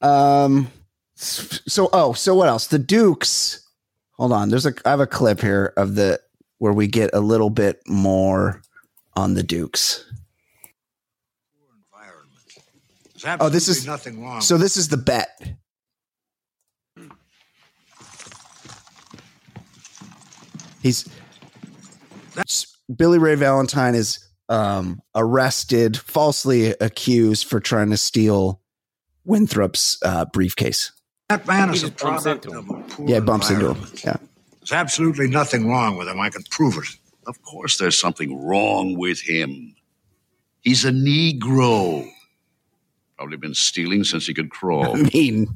Um. So oh, so what else? The Dukes. Hold on. There's a. I have a clip here of the where we get a little bit more on the Dukes. Oh, this is
nothing wrong.
So this is the bet. He's Billy Ray Valentine is um, arrested, falsely accused for trying to steal Winthrop's uh, briefcase.
That man is a
just bumps
product
into
of a poor
Yeah, bumps into him. Yeah.
There's absolutely nothing wrong with him. I can prove it.
Of course, there's something wrong with him. He's a Negro. Probably been stealing since he could crawl.
I mean,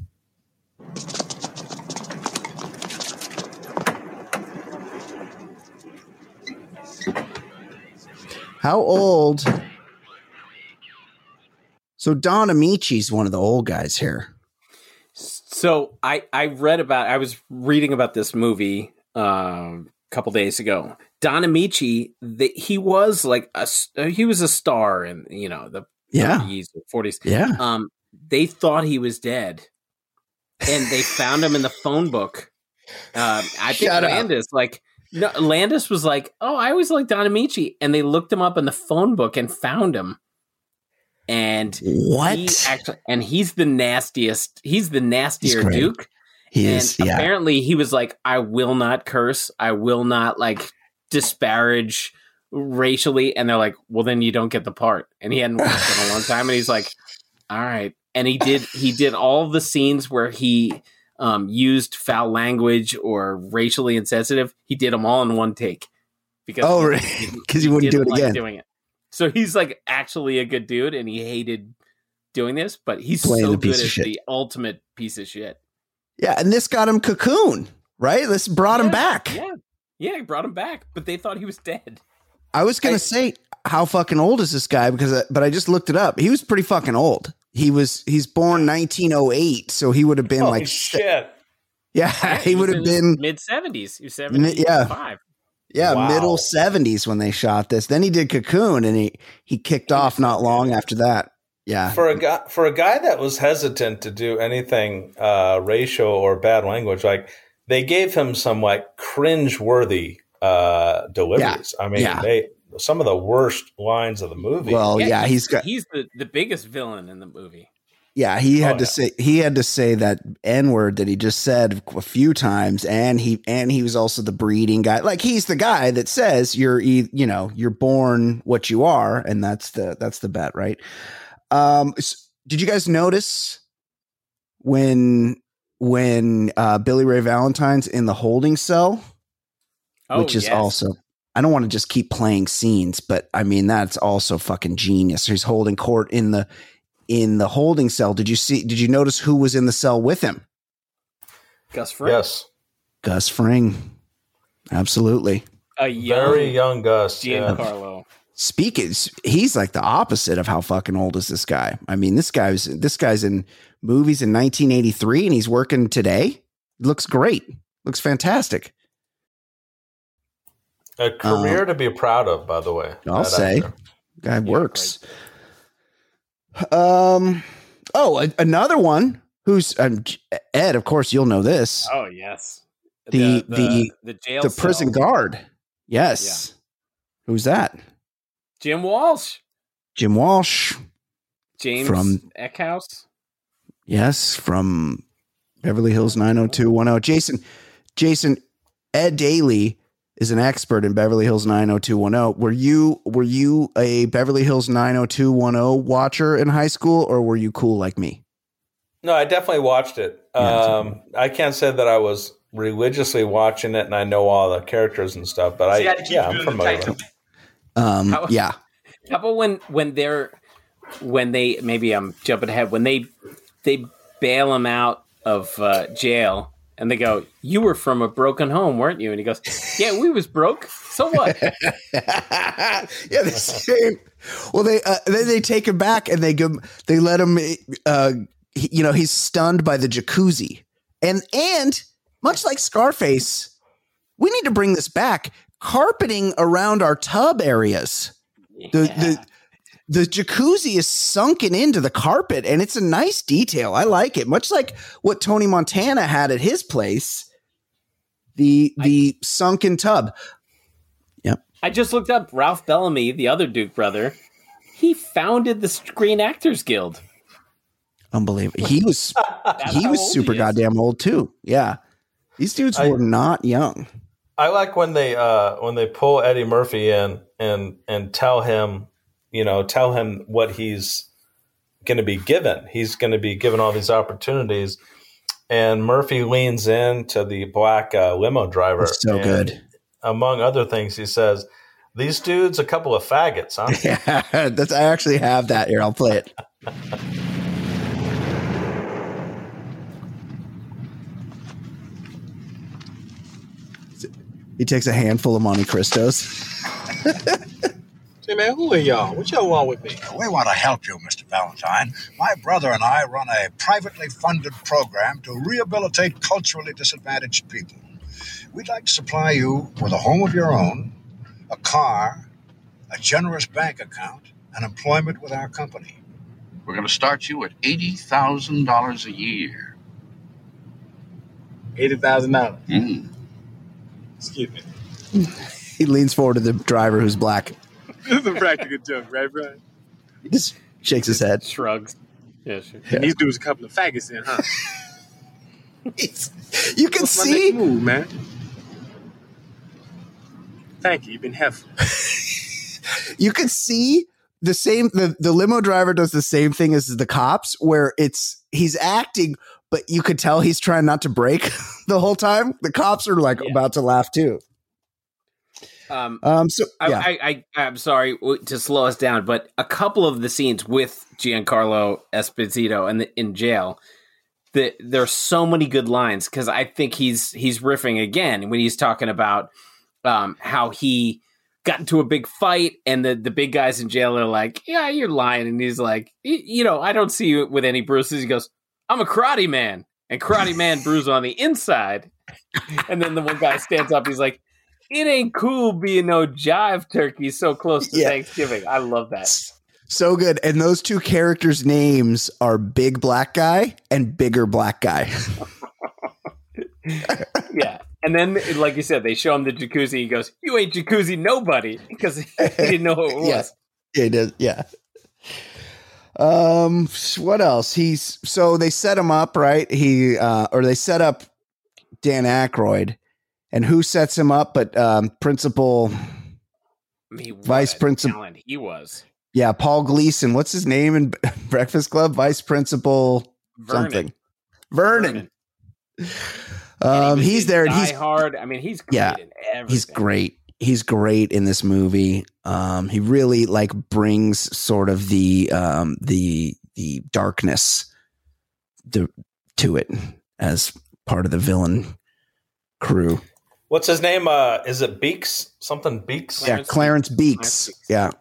how old? So Don Ameche's one of the old guys here.
So I I read about I was reading about this movie um, a couple days ago. Don Ameche, the, he was like a uh, he was a star in you know the
Yeah.
30s 40s.
Yeah.
Um, they thought he was dead, and they found him in the phone book. Um, I think
Shut up.
Landis like no Landis was like, oh, I always like Don Ameche, and they looked him up in the phone book and found him. And
What?
he actually, and he's the nastiest. He's the nastier
great.
Duke.
He
and
is. Yeah.
apparently he was like, I will not curse. I will not like disparage racially. And they're like, well, then you don't get the part. And he hadn't worked in a long time. And he's like, all right. And he did, he did all the scenes where he um, used foul language or racially insensitive. He did them all in one take because
Oh,
he-
really?
he-
'Cause he wouldn't do it again.
Doing it. So he's like actually a good dude and he hated doing this, but he's
Playing
so
the
good
piece of
as
shit.
the ultimate piece of shit.
Yeah, and this got him cocoon, right? This brought him back.
Yeah. Yeah, he brought him back, but they thought he was dead.
I was gonna say how fucking old is this guy because, I, but I just looked it up. He was pretty fucking old. He was he's born 1908, so he would have been
Holy
like
shit!
yeah, he would have been
mid seventies. He was
Mi-
seventy
yeah.
Five.
yeah
Wow.
middle 70s when they shot this. Then he did Cocoon, and he he kicked off not long after that. Yeah,
For a guy for a guy that was hesitant to do anything uh, racial or bad language, like they gave him some like cringe worthy uh, deliveries. I mean,
Yeah.
they some of the worst lines of the movie.
well, yeah, he's got
he's the, the biggest villain in the movie.
Yeah, he had
Oh,
to
yeah.
say he had to say that N word that he just said a few times, and he and he was also the breeding guy. Like he's the guy that says you're you know you're born what you are, and that's the that's the bet, right? Um, did you guys notice when when uh, Billy Ray Valentine's in the holding cell,
Oh,
which is
yes.
also I don't want to just keep playing scenes, but I mean that's also fucking genius. He's holding court in the in the holding cell. Did you see? Did you notice who was in the cell with him?
Gus Fring.
yes,
Gus Fring. Absolutely.
A young
very young Gus. Yeah.
Giancarlo.
Speaking, he's like the opposite of how fucking old is this guy. I mean, this guy's this guy's in movies in 1983, and he's working today. Looks great. Looks fantastic.
A career to be proud of, by the way.
Um, I'll say.
actor.
Guy works. Um. Oh, a- another one who's um, Ed. Of course, you'll know this.
Oh yes.
The- the-
the jail
the prison guard. Yes. Who's that?
Jim Walsh.
Jim Walsh.
James
From-
Eckhouse.
Yes, from Beverly Hills 90210. Jason, Jason, Ed Daly is an expert in Beverly Hills 90210. Were you were you a Beverly Hills 90210 watcher in high school or were you cool like me?
No, I definitely watched it. Um, I can't say that I was religiously watching it and I know all the characters and stuff, but I
See, I had
yeah, I'm
in the
familiar.
title.
Um,
How-
yeah.
How about when when they're when they maybe I'm jumping ahead when they they bail him out of uh, jail and they go, "You were from a broken home, weren't you?" And he goes, "Yeah, we was broke. So what?"
yeah, the same. Well, they uh, then they take him back and they give him, they let him. Uh, he- you know, he's stunned by the jacuzzi, and and much like Scarface, we need to bring this back. Carpeting around our tub areas. The the the jacuzzi is sunken into the carpet, and it's a nice detail. I like it, much like what Tony Montana had at his place. The the sunken tub. Yep.
I just looked up Ralph Bellamy, the other Duke brother. He founded the Screen Actors Guild.
Unbelievable. He was he was super
he
goddamn old too. Yeah. These dudes
I-
were not young.
I like when they uh, when they pull Eddie Murphy in and and tell him, you know, tell him what he's going to be given. He's going to be given all these opportunities, and Murphy leans in to the black uh, limo driver.
It's so good.
Among other things, he says, "These dudes, a couple of faggots, huh?"
Yeah, that's I actually have that here. I'll play it. He takes a handful of Monte Cristos.
Say, man, who are y'all? What y'all want with me?
We want to help you, Mr. Valentine. My brother and I run a privately funded program to rehabilitate culturally disadvantaged people. We'd like to supply you with a home of your own, a car, a generous bank account, and employment with our company.
We're going to start you at $80,000 a year.
Eighty thousand dollars.
Mm.
Excuse me.
He leans forward to the driver who's black.
This is a practical joke, right, Brian?
He just shakes his head.
Shrugs. Yeah, sure.
And these dudes a couple of faggots in, huh?
You can
What's
see
next move, man. Thank you. You've been helpful.
you can see the same the, the limo driver does the same thing as the cops where it's he's acting but you could tell he's trying not to break the whole time the cops are like about to laugh too
Um,
um so yeah
I, I, I, I'm sorry to slow us down, but a couple of the scenes with Giancarlo Esposito and the, in jail, the, there's so many good lines because I think he's he's riffing again when he's talking about um, how he got into a big fight and the, the big guys in jail are like, yeah, you're lying, and he's like, you know, I don't see you with any bruises. He goes, I'm a karate man, and karate man bruise on the inside, and then the one guy stands up, he's like. It ain't cool being no jive turkey so close to
Yeah.
Thanksgiving. I love that.
so good and those two characters names are big black guy and bigger black guy
Yeah. And then, like you said, they show him the jacuzzi. He goes, You ain't jacuzzi nobody because he didn't know who it was.
yeah it is yeah um what else he's so they set him up right he uh or they set up dan Aykroyd, and who sets him up but um principal
what
Vice principal-
he was.
Yeah, Paul Gleason. What's his name in Breakfast Club? Vice Principal
Vernon.
something. Vernon. Um,
was
he's there and he's
Hard. I mean, he's great
yeah, he's great. He's great in this movie. Um, he really like brings sort of the um the the darkness to to it as part of the villain crew.
What's his name? Uh, is it Beeks? Something Beeks?
yeah, Clarence Beeks. Yeah,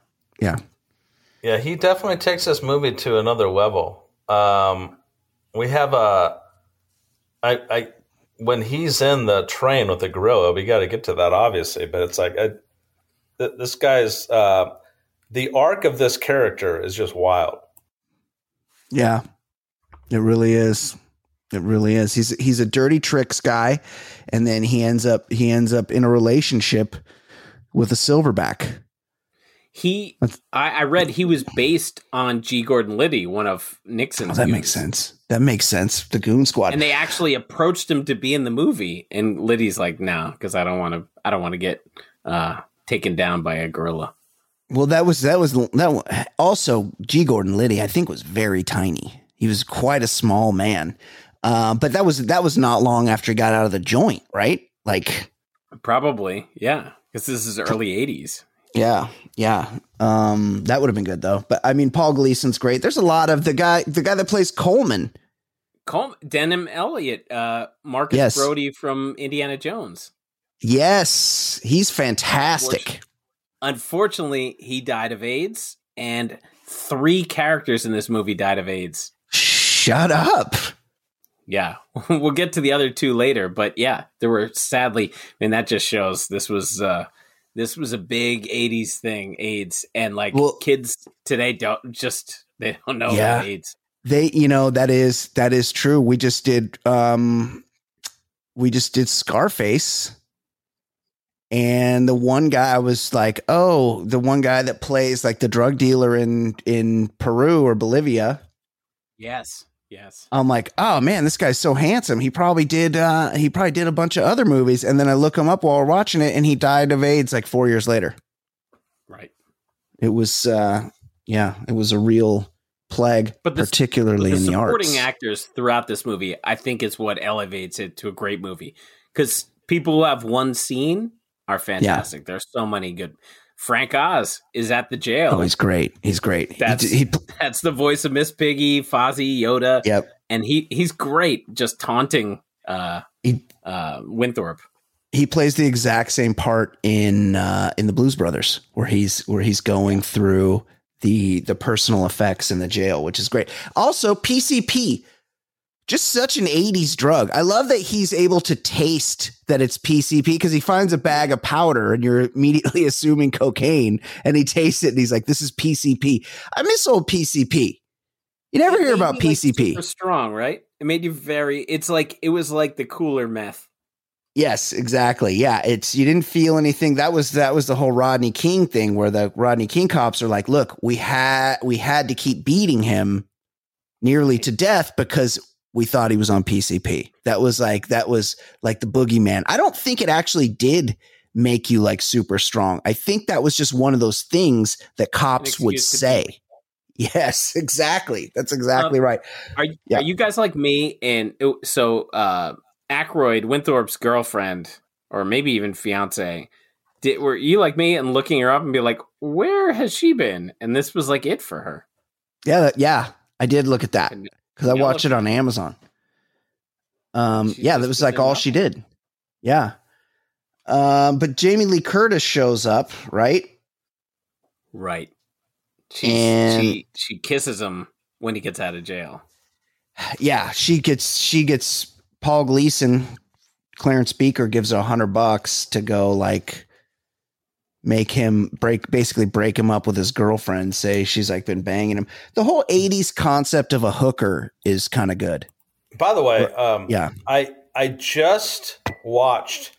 yeah.
Yeah, he definitely takes this movie to another level. Um, we have a, I, I, when he's in the train with the gorilla, we got to get to that obviously, but it's like, I, th- this guy's, uh, the arc of this character is just wild.
Yeah, it really is. It really is. He's he's a dirty tricks guy, and then he ends up he ends up in a relationship with a silverback.
He, I, I read he was based on G. Gordon Liddy, one of Nixon's.
Oh, that
goons.
makes sense. That makes sense. The Goon Squad.
And they actually approached him to be in the movie, and Liddy's like, "No, because I don't want to. I don't want to get uh, taken down by a gorilla."
well, that was that was that. wa- Also, G. Gordon Liddy, I think, was very tiny. He was quite a small man. Uh, but that was that was not long after he got out of the joint, right? Like,
Probably, yeah, because this is early '80s.
Yeah, yeah. Um, that would have been good though. But I mean, Paul Gleason's great. There's a lot of the guy, the guy that plays Coleman.
Col- Denholm Elliott, uh, Marcus
Yes.
Brody from Indiana Jones.
Yes, he's fantastic.
Unfortunately, he died of AIDS, and three characters in this movie died of AIDS.
Shut up.
Yeah, we'll get to the other two later, but yeah, there were sadly, I mean, that just shows this was uh this was a big '80s thing, AIDS, and like
Well-
kids today don't just they don't know
Yeah.
about AIDS.
They, you know, that is that is true. We just did, um, we just did Scarface, and the one guy was like, oh, the one guy that plays like the drug dealer in in Peru or Bolivia.
Yes, yes.
I'm like, oh man, this guy's so handsome. He probably did. uh He probably did a bunch of other movies, and then I look him up while we're watching it, and he died of AIDS like four years later.
Right.
It was, uh yeah, it was a real plague,
But the-
particularly
the
in the
supporting actors throughout this movie, I think, is what elevates it to a great movie. Because people who have one scene are fantastic. There's so many good. Frank Oz is at the jail.
Oh, he's great. He's great. He-
That's
he,
that's the voice of Miss Piggy, Fozzie, Yoda.
Yep.
And he he's great, just taunting uh
He-
uh Winthorpe.
he plays the exact same part in uh in the Blues Brothers, where he's where he's going through the the personal effects in the jail, which is great. Also, PCP, just such an 80s drug. I love that he's able to taste that it's PCP because he finds a bag of powder and you're immediately assuming cocaine and he tastes it and he's like, this is PCP. I miss old PCP. You never hear about
like,
PCP.
super strong, right? It made you very. It's like it was like the cooler meth.
Yes, exactly. Yeah, it's you didn't feel anything. That was that was the whole Rodney King thing where the Rodney King cops are like, "Look, we had we had to keep beating him nearly to death because we thought he was on PCP." That was like that was like the boogeyman. I don't think it actually did make you like super strong. I think that was just one of those things that cops would say. Yes, exactly. That's exactly
Um,
right.
Are,
Yeah.
are you guys like me? And it- so uh Aykroyd, Winthorpe's girlfriend, or maybe even fiance, did were you like me and looking her up and be like, where has she been? And this was like it for her.
Yeah, yeah. I did look at that
And-
because I watched it on Amazon. Um, yeah, that was like all she did. Yeah. Um, but Jamie Lee Curtis shows up, right?
Right. She's,
And-
she she kisses him when he gets out of jail.
Yeah, she gets she gets Paul Gleason, Clarence Beaker gives her a hundred bucks to go like make him break basically break him up with his girlfriend, say she's like been banging him. The whole 80s concept of a hooker is kind of good.
By the way, um,
Yeah.
I I just watched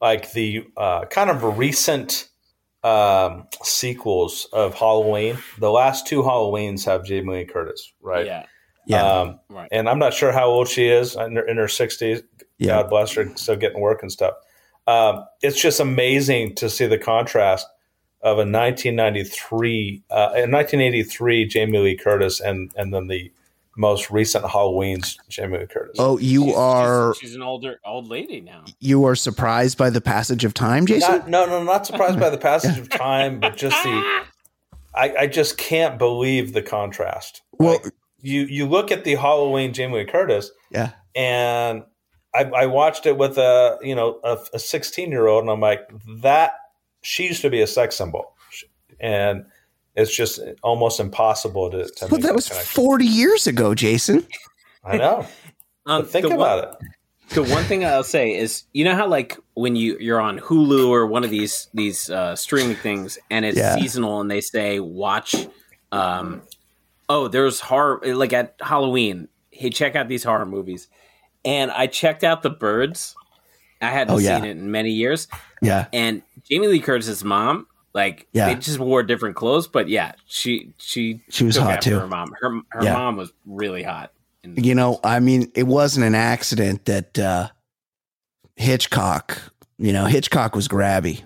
like the uh, kind of recent um, sequels of Halloween. The last two Halloweens have Jamie Lee Curtis, right?
Yeah.
Yeah.
Um,
Right.
And I'm not sure how old she is in her, in her 60s.
Yeah.
God bless her, still getting work and stuff. Um, it's just amazing to see the contrast of a 1993, uh, in 1983 Jamie Lee Curtis, and and then the most recent Halloween's Jamie Lee Curtis.
Oh, you
She's-
are
She's, she's an older old lady now.
you are surprised by the passage of time, Jason?
Not, no, no, not surprised by the passage of time, but just the. I, I just can't believe the contrast.
Well-
Like, you you look at the Halloween Jamie Lee Curtis,
yeah.
and I, I watched it with a you know a 16 year old, and I'm like that she used to be a sex symbol, and it's just almost impossible to. to
But that was
connection.
40 years ago, Jason.
I know.
Um,
But think about
one,
it.
The one thing I'll say is, you know how like when you you're on Hulu or one of these these uh, streaming things, and it's
Yeah.
seasonal, and they say watch. Um, oh, there's horror like at Halloween. Hey, check out these horror movies, and I checked out The Birds. I hadn't
Oh, yeah.
seen it in many years,
Yeah.
and Jamie Lee Curtis's mom, like
Yeah.
they just wore different clothes, but yeah, she she
She was hot, too.
Her mom, her her
Yeah.
mom was really hot.
You know. I mean, it wasn't an accident that uh Hitchcock, you know, Hitchcock was grabby.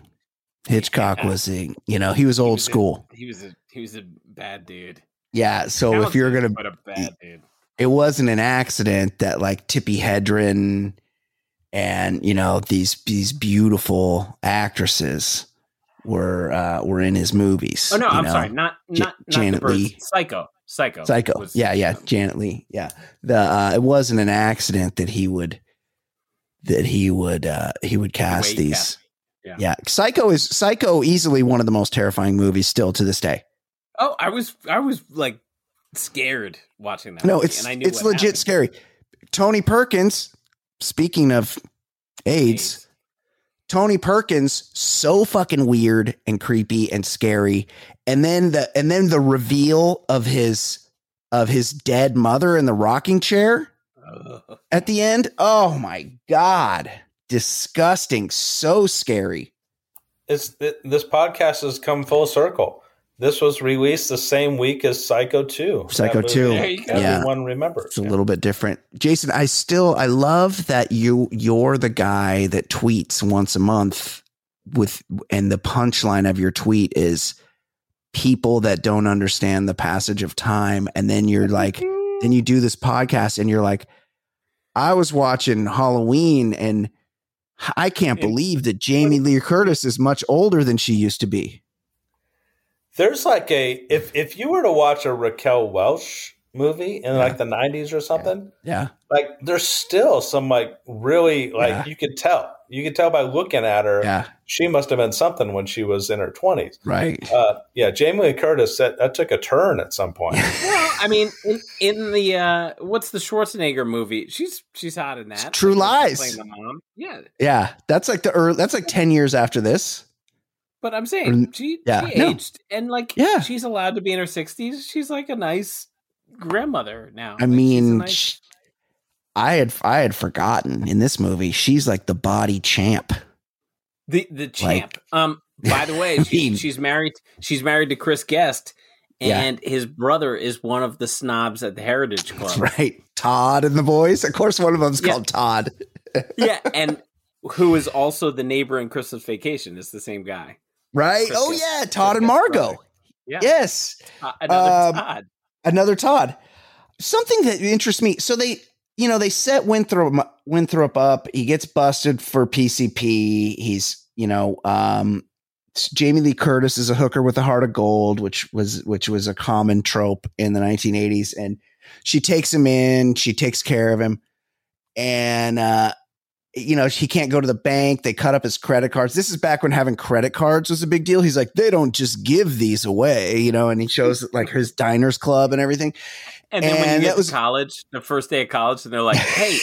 Hitchcock
Yeah.
was a, you know, he was
He
old
was a-
school.
he was a he was a bad dude.
Yeah. So if you're going
but
to,
a bad dude.
It wasn't an accident that like Tippi Hedren and, you know, these, these beautiful actresses were uh, were in his movies.
Oh no, I'm
know?
sorry, not not, not
Janet
the birds.
Leigh.
Psycho, Psycho,
Psycho.
was-
yeah, yeah, Janet Leigh. Yeah, the uh, it wasn't an accident that he would that he would uh, he would cast
he
these.
cast- yeah.
yeah, Psycho is Psycho easily one of the most terrifying movies still to this day.
Oh, I was I was like scared watching that.
No,
movie,
it's
and I knew
it's
what
legit
happened.
scary. Tony Perkins, speaking of AIDS, Tony Perkins so fucking weird and creepy and scary. And then the and then the reveal of his of his dead mother in the rocking chair at the end. Oh my god. Disgusting. So scary.
It's this podcast has come full circle. This was released the same week as Psycho 2.
Psycho
That
2.
movie
There you go. Yeah.
Everyone remembers.
It's a little bit different. Jason, I still I love that you you're the guy that tweets once a month with and the punchline of your tweet is people that don't understand the passage of time and then you're like then you do this podcast and you're like I was watching Halloween and I can't believe that Jamie Lee Curtis is much older than she used to be.
There's like a if if you were to watch a Raquel Welch movie in like the 90s or something,
Yeah.
like there's still some like really like
Yeah.
you could tell. You could tell by looking at her.
Yeah.
She must have been something when she was in her 20s.
Right.
Uh, yeah, Jamie Lee Curtis that, that took a turn at some point.
Well, I mean, in, in the uh what's the Schwarzenegger movie? She's she's hot in that.
True
Like,
Lies.
playing the mom. Yeah,
Yeah, that's like the early, that's like 10 years after this.
But I'm saying she
yeah,
she
no.
aged and like
Yeah.
she's allowed to be in her 60s. She's like a nice grandmother now.
I
Like,
mean,
nice-
sh- I had I had forgotten in this movie she's like the body champ.
the the champ. um, by the way,
I
she,
mean-
she's married. She's married to Chris Guest,
Yeah.
and his brother is one of the snobs at the Heritage Club.
Right, Todd and the boys. Of course, one of them's
Yeah.
called Todd.
yeah, and who is also the neighbor in Christmas Vacation is the same guy.
Right?
Chris
oh yeah,
Chris
Todd and Margot.
Yeah.
Yes,
Uh, another
Um,
Todd.
another Todd. Something that interests me. So they, you know, they set Winthrop Winthrop up. He gets busted for PCP. He's, you know, um, Jamie Lee Curtis is a hooker with a heart of gold, which was which was a common trope in the 1980s. And she takes him in. She takes care of him, and uh, you know he can't go to the bank. They cut up his credit cards. This is back when having credit cards was a big deal. He's like, they don't just give these away, you know. And he shows like his diners club and everything.
And then when you
and
get
was-
to college, the first day of college, and they're like, "Hey,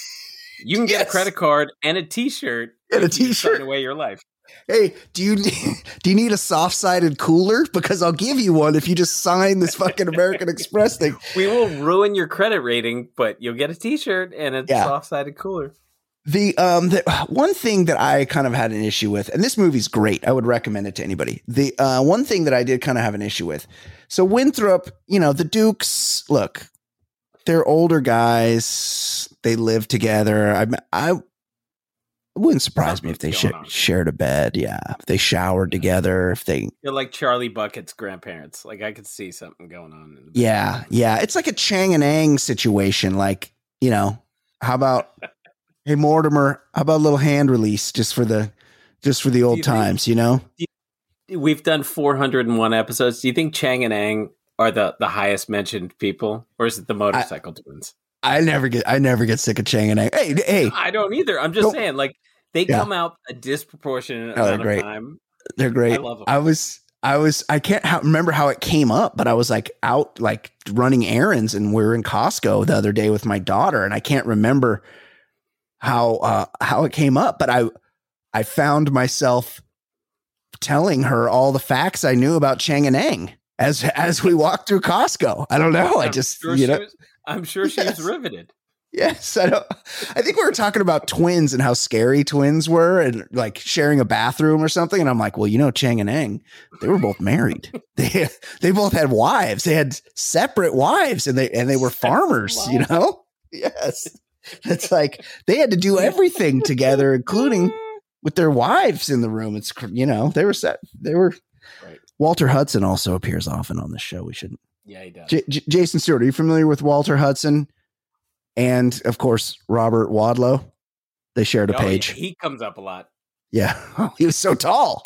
you can get a credit card and a T-shirt
And a t-shirt.
away your life."
hey, do you do you need a soft sided cooler? Because I'll give you one if you just sign this fucking American Express thing.
We will ruin your credit rating, but you'll get a T-shirt and a
Yeah.
soft-sided cooler.
The um the one thing that I kind of had an issue with, and this movie's great. I would recommend it to anybody. The uh one thing that I did kind of have an issue with. So Winthrop, you know, the Dukes, look, they're older guys. They live together. I I it wouldn't surprise me if they sh- shared a bed. Yeah, if they showered together. If they
They're like Charlie Bucket's grandparents. Like I could see something going on. In the
Yeah, yeah. It's like a Chang and Eng situation. Like, you know, how about hey Mortimer, how about a little hand release just for the just for the old
you think-
times, you know?
We've done 401 episodes. Do you think Chang and Eng are the, the highest mentioned people, or is it the motorcycle twins?
I never get I never get sick of Chang and Eng. Hey, hey,
I don't either. I'm just saying, like they
Yeah.
come out a disproportionate
Oh, they're
amount
great.
of time.
they're great.
I love 'em.
I was I was I can't ha- remember how it came up, but I was like out like running errands and we were in Costco the other day with my daughter and I can't remember how uh how it came up, but I I found myself telling her all the facts I knew about Chang and Eng as as we walked through Costco. I don't know. I just
sure
you know
was, I'm sure she was riveted.
Yes, I don't. I think we were talking about twins and how scary twins were, and like sharing a bathroom or something. And I'm like, well, you know, Chang and Eng, they were both married. they they both had wives. They had separate wives, and they and they were farmers. You know, yes. It's like they had to do everything together, including with their wives in the room. It's you know they were set. They were. Walter Hudson also appears often on the show. We shouldn't.
Yeah, he does.
J- J- Jason Stewart, are you familiar with Walter Hudson? And of course, Robert Wadlow. They shared a
Oh, yeah,
page.
he comes up a lot.
Yeah. Oh, he was so tall.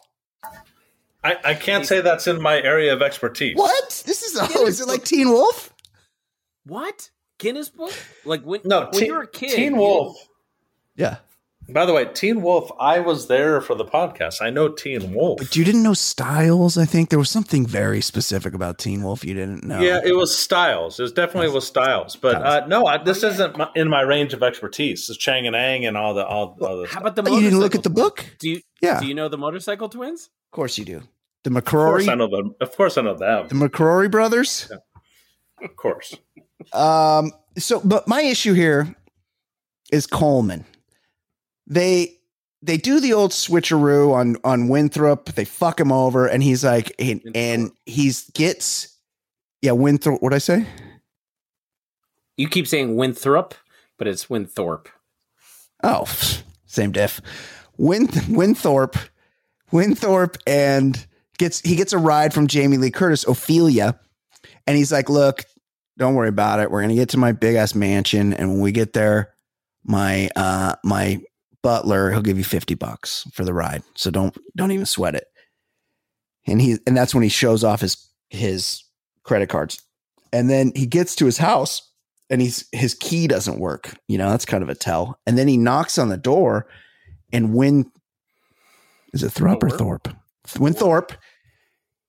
I, I can't say that's in my area of expertise.
What? This is oh, is it like Teen Wolf?
What Guinness Book? Like when
No,
when
Teen,
you were a kid,
Teen
you
Wolf.
Yeah.
By the way, Teen Wolf. I was there for the podcast. I know Teen Wolf.
But you didn't know Stiles. I think there was something very specific about Teen Wolf you didn't know.
Yeah, it was Stiles. It was definitely was Stiles. But uh, no, I, this isn't my, in my range of expertise. It's Chang and Eng and all the all, all the.
How about the?
Oh, you didn't look at the
twins?
book?
Do you?
Yeah.
Do you know the motorcycle twins?
Of course you do. The
Of course, I know them. Of course, I know them.
the McCrary brothers.
Of course.
Um. So, but my issue here is Coleman. They they do the old switcheroo on on Winthrop. They fuck him over, and he's like, and, and he's gets yeah Winthrop. What I say?
You keep saying Winthrop, but it's Winthorpe.
Oh, same diff. Win Winthorpe, Winthorpe, and gets he gets a ride from Jamie Lee Curtis, Ophelia, and he's like, "Look, don't worry about it. We're gonna get to my big ass mansion, and when we get there, my uh my butler he'll give you fifty bucks for the ride. So don't don't even sweat it." And he and that's when he shows off his his credit cards, and then he gets to his house and he's his key doesn't work. You know, that's kind of a tell. And then he knocks on the door, and when is it Thrupp or Thorpe? Winthorpe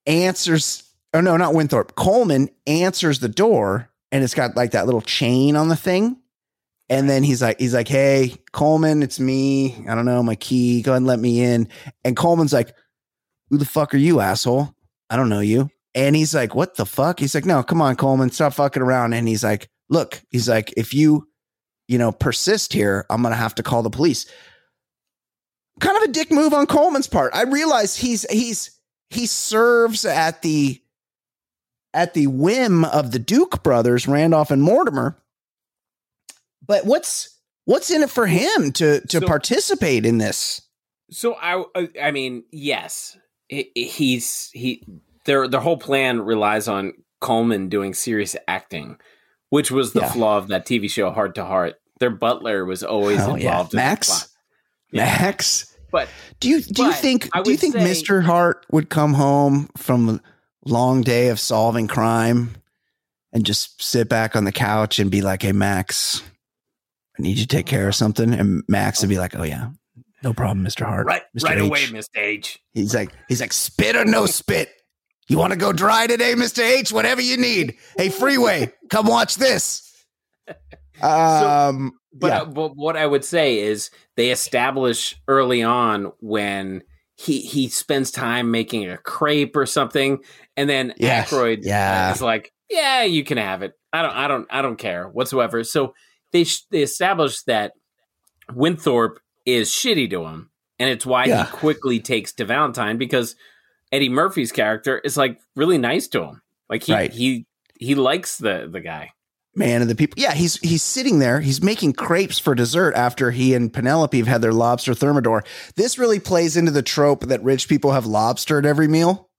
answers. Oh no, not Winthorpe. Coleman answers the door, and it's got like that little chain on the thing. And then he's like, he's like, "Hey, Coleman, it's me. I don't know my key. Go ahead and let me in." And Coleman's like, "Who the fuck are you, asshole? I don't know you." And he's like, "What the fuck?" He's like, "No, come on, Coleman, stop fucking around." And he's like, "Look, he's like, if you, you know, persist here, I'm gonna have to call the police." Kind of a dick move on Coleman's part. I realize he's he's he serves at the at the whim of the Duke brothers, Randolph and Mortimer. But what's what's in it for him to to
So-
participate in this?
So I, I mean, yes, he's he. Their their whole plan relies on Coleman doing serious acting, which was the
Yeah.
flaw of that TV show Hart to Hart. Their butler was always
yeah.
involved. in the
Max?
plot.
Max,
But
do you do you think do you think Mr. Hart would come home from long day of solving crime and just sit back on the couch and be like, "Hey Max, I need you to take care of something," and Max would be like, "Oh yeah, no problem, Mr. Hart."
right,
Mr.
right
H."
away, Mister H.
He's like, he's like, spit or no spit. You want to go dry today, Mister H? Whatever you need. Hey, Freeway, come watch this. Um,
But,
yeah.
uh, but what I would say is they establish early on when he he spends time making a crepe or something, and then
Yeah,
Aykroyd
yeah.
is like, "Yeah, you can have it. I don't, I don't, I don't care whatsoever." So they sh- they establish that Winthorpe is shitty to him, and it's why
Yeah.
he quickly takes to Valentine because Eddie Murphy's character is like really nice to him. Like he
Right.
he he likes the the guy.
Man of the people. Yeah, he's he's sitting there. He's making crepes for dessert after he and Penelope have had their lobster thermidor. This really plays into the trope that rich people have lobster at every meal.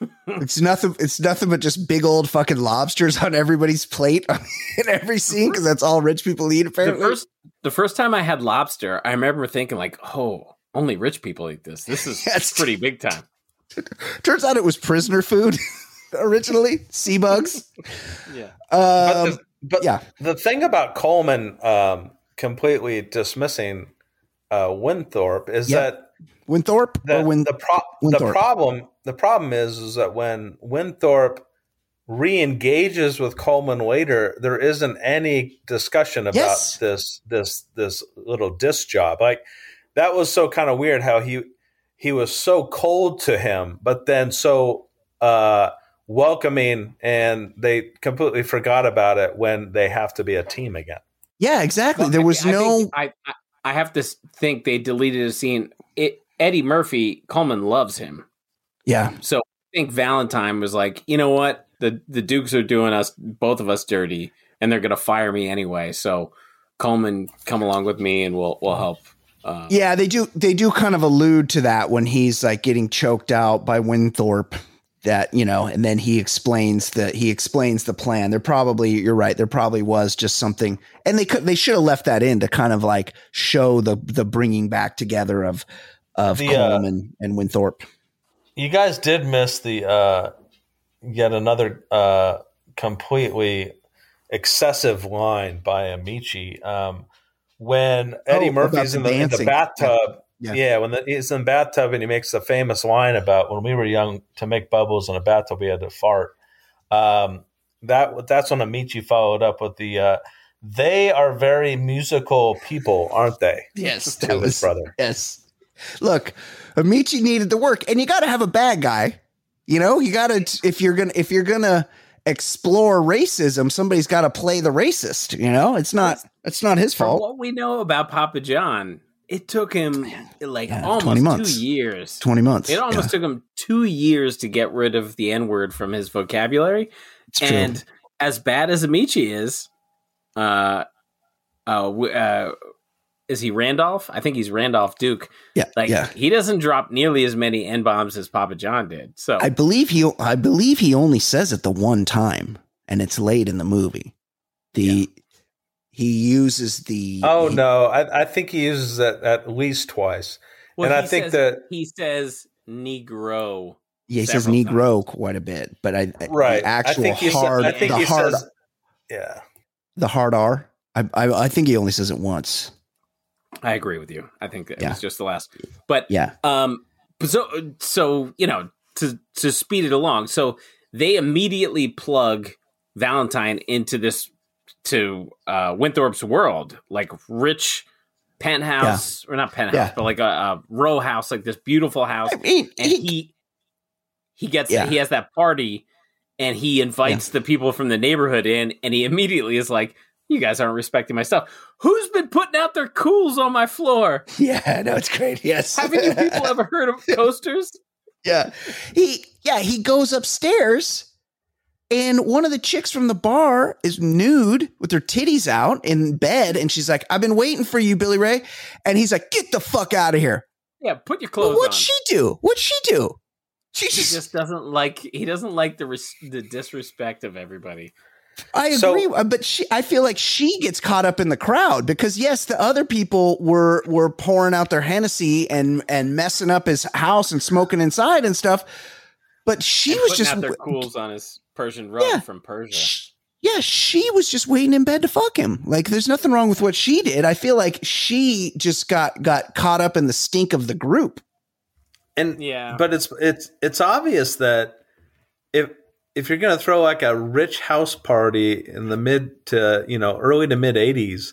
it's nothing. It's nothing but just big old fucking lobsters on everybody's plate in every scene because that's all rich people eat.
the
Apparently,
first the first time I had lobster, I remember thinking like, "Oh, only rich people eat this. This is
Yes.
pretty big time."
turns out it was prisoner food originally. Sea bugs.
Yeah.
But,
Um,
the, but
yeah.
the thing about Coleman um, completely dismissing uh, Winthorpe is
Yep.
that
Winthorpe
the,
or Win
the, pro- the problem the problem is is that when Winthorpe re-engages with Coleman later, there isn't any discussion about
Yes.
this this this little disc job. Like that was so kind of weird how he he was so cold to him, but then so uh welcoming and they completely forgot about it when they have to be a team again.
Yeah, exactly.
Well,
there
I-
was
I
no.
I, I I have to think they deleted a scene. It Eddie Murphy Coleman loves him,
yeah,
so I think Valentine was like, you know what, the the Dukes are doing us both of us dirty, and they're gonna fire me anyway. So Coleman, come along with me, and we'll we'll help. Uh,
Yeah, they do. They do kind of allude to that when he's like getting choked out by Winthorpe. That you know, and then he explains the he explains the plan. There probably you're right. There probably was just something, and they could they should have left that in to kind of like show the the bringing back together of of
The, uh,
Coleman and Winthorpe.
you guys did miss the uh, yet another uh, completely excessive line by Ameche um, when Eddie
Oh,
Murphy's in
the
in the bathtub.
Yeah.
Yeah, when the, he's in the bathtub and he makes a famous line about when we were young to make bubbles in a bathtub we had to fart. Um, that that's when Ameche followed up with the. Uh, they are very musical people, aren't they?
Yes,
to
that
his
was
brother.
Yes. Look, Ameche needed the work, and you got to have a bad guy. You know, you got to if you're gonna if you're gonna explore racism, somebody's got to play the racist. You know, it's not it's not his
From
fault.
what we know about Papa John, it took him like
Yeah,
almost
20 months.
two years.
20 months,
It almost
yeah.
took him two years to get rid of the N word from his vocabulary.
It's true.
and as bad as Ameche is, uh, uh, uh, is he Randolph? I think he's Randolph Duke.
Yeah,
Like
yeah.
he doesn't drop nearly as many n bombs as Papa John did. So
I believe he I believe he only says it the one time, and it's late in the movie. The he uses the
Oh no, I, I think he uses that at least twice,
Well,
and I think
says-
that
he says Negro.
yeah he says
several
Negro quite a bit, but I
right.
the actual
I think he sa-
hard
I think
the hard
says, yeah.
the hard R. I, I I think he only says it once.
I agree with you. I think it
Yeah.
was just the last. But
Yeah.
um, but so so you know to to speed it along. So they immediately plug Valentine into this to uh Winthorpe's world, like rich penthouse or not penthouse,
Yeah.
but like a, a row house, like this beautiful house.
I mean,
and he he gets
Yeah.
he has that party, and he invites the people from the neighborhood in, and he immediately is like. You guys aren't respecting my stuff. Who's been putting out their Kools on my floor?
Yeah, no, it's great. Yes.
Haven't you people ever heard of coasters?
Yeah. He yeah, he goes upstairs and one of the chicks from the bar is nude with her titties out in bed and she's like, "I've been waiting for you, Billy Ray." And he's like, "Get the fuck out of here."
Yeah, put your
Well,
clothes
what'd
on.
she do? What'd she do? She
he
just,
just doesn't like. He doesn't like the res- the disrespect of everybody.
I agree, uh, but she I feel like she gets caught up in the crowd because yes, the other people were were pouring out their Hennessy and and messing up his house and smoking inside and stuff. But she
And
was just
out their Kools on his Persian rug
Yeah.
from Persia.
Yeah, she was just waiting in bed to fuck him. Like, there's nothing wrong with what she did. I feel like she just got got caught up in the stink of the group.
And
Yeah.
but it's it's it's obvious that if if you're going to throw like a rich house party in the mid to you know early to mid 80s,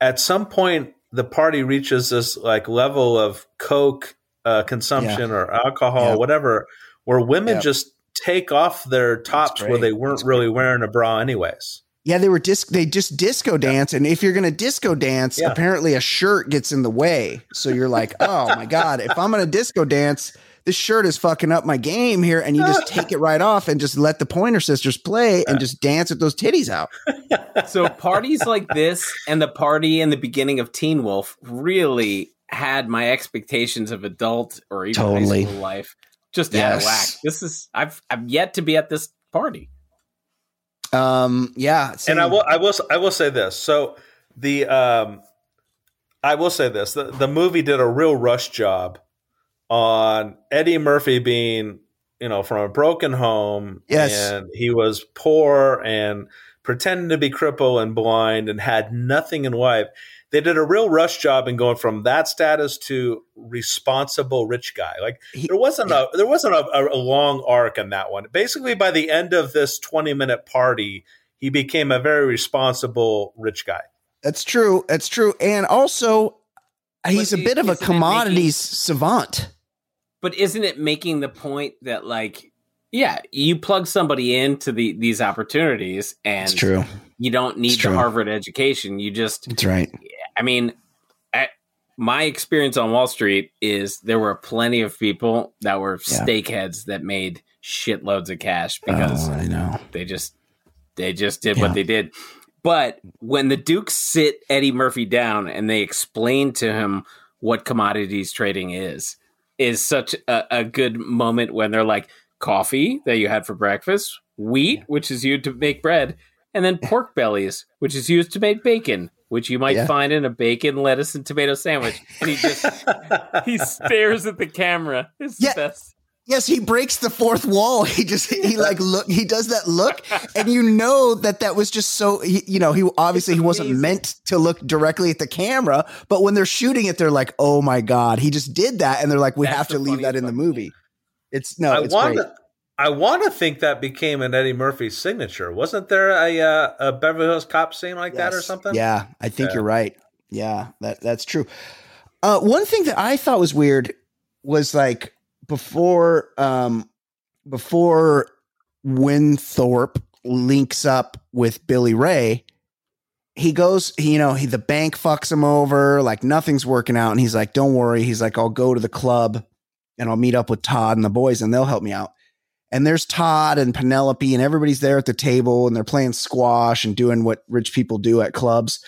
at some point the party reaches this like level of coke uh, consumption or alcohol,
Yeah.
whatever, where women
Yeah.
just take off their tops where they weren't really wearing a bra anyways.
Yeah, they were disc. They just disco dance, and if you're gonna disco dance,
Yeah.
apparently a shirt gets in the way. So you're like, oh my god, if I'm gonna disco dance, this shirt is fucking up my game here, and you just take it right off and just let the Pointer Sisters play and just dance with those titties out.
So parties like this and the party in the beginning of Teen Wolf really had my expectations of adult or even
Totally.
high school life just out of whack. This is I've I've yet to be at this party.
Um, yeah,
and I will I will I will say this. So the um I will say this. The the movie did a real rush job on Eddie Murphy being, you know, from a broken home
Yes.
and he was poor and pretending to be crippled and blind and had nothing in life. They did a real rush job in going from that status to responsible rich guy. Like there wasn't a there wasn't a, a, a long arc in that one. Basically, by the end of this twenty minute party, he became a very responsible rich guy.
That's true. That's true. And also, he's a bit of a
isn't it
commodities savant.
But isn't it making the point that like yeah, you plug somebody into the these opportunities and
It's true.
you don't need
It's
the. Harvard education. You just
That's right.
I mean, at, my experience on Wall Street is there were plenty of people that were
Yeah.
steakheads that made shitloads of cash oh, because
Oh, I know.
they just they just did
Yeah.
what they did. But when the Dukes sit Eddie Murphy down and they explain to him what commodities trading is, is such a, a good moment when they're like coffee that you had for breakfast, wheat, which is used to make bread, and then pork bellies, which is used to make bacon, which you might
Yeah.
find in a bacon, lettuce, and tomato sandwich. And he just he stares at the camera. It's
Yeah.
the best.
Yes, he breaks the fourth wall. He just he like look he does that look, and you know that that was just so he, you know he obviously he wasn't meant to look directly at the camera, but when they're shooting it, they're like, oh my god, he just did that, and they're like, we
That's
have to leave that in the movie. It's no,
I
it's
want
great.
to. I want to think that became an Eddie Murphy signature. Wasn't there a, uh, a Beverly Hills Cop scene like that or something?
Yeah, I think
Yeah.
you're right. Yeah, that that's true. Uh, one thing that I thought was weird was like before um before Winthorpe links up with Billy Ray, he goes, you know, he the bank fucks him over, like nothing's working out, and he's like, "Don't worry." He's like, "I'll go to the club and I'll meet up with Todd and the boys, and they'll help me out." And there's Todd and Penelope, and everybody's there at the table, and they're playing squash and doing what rich people do at clubs.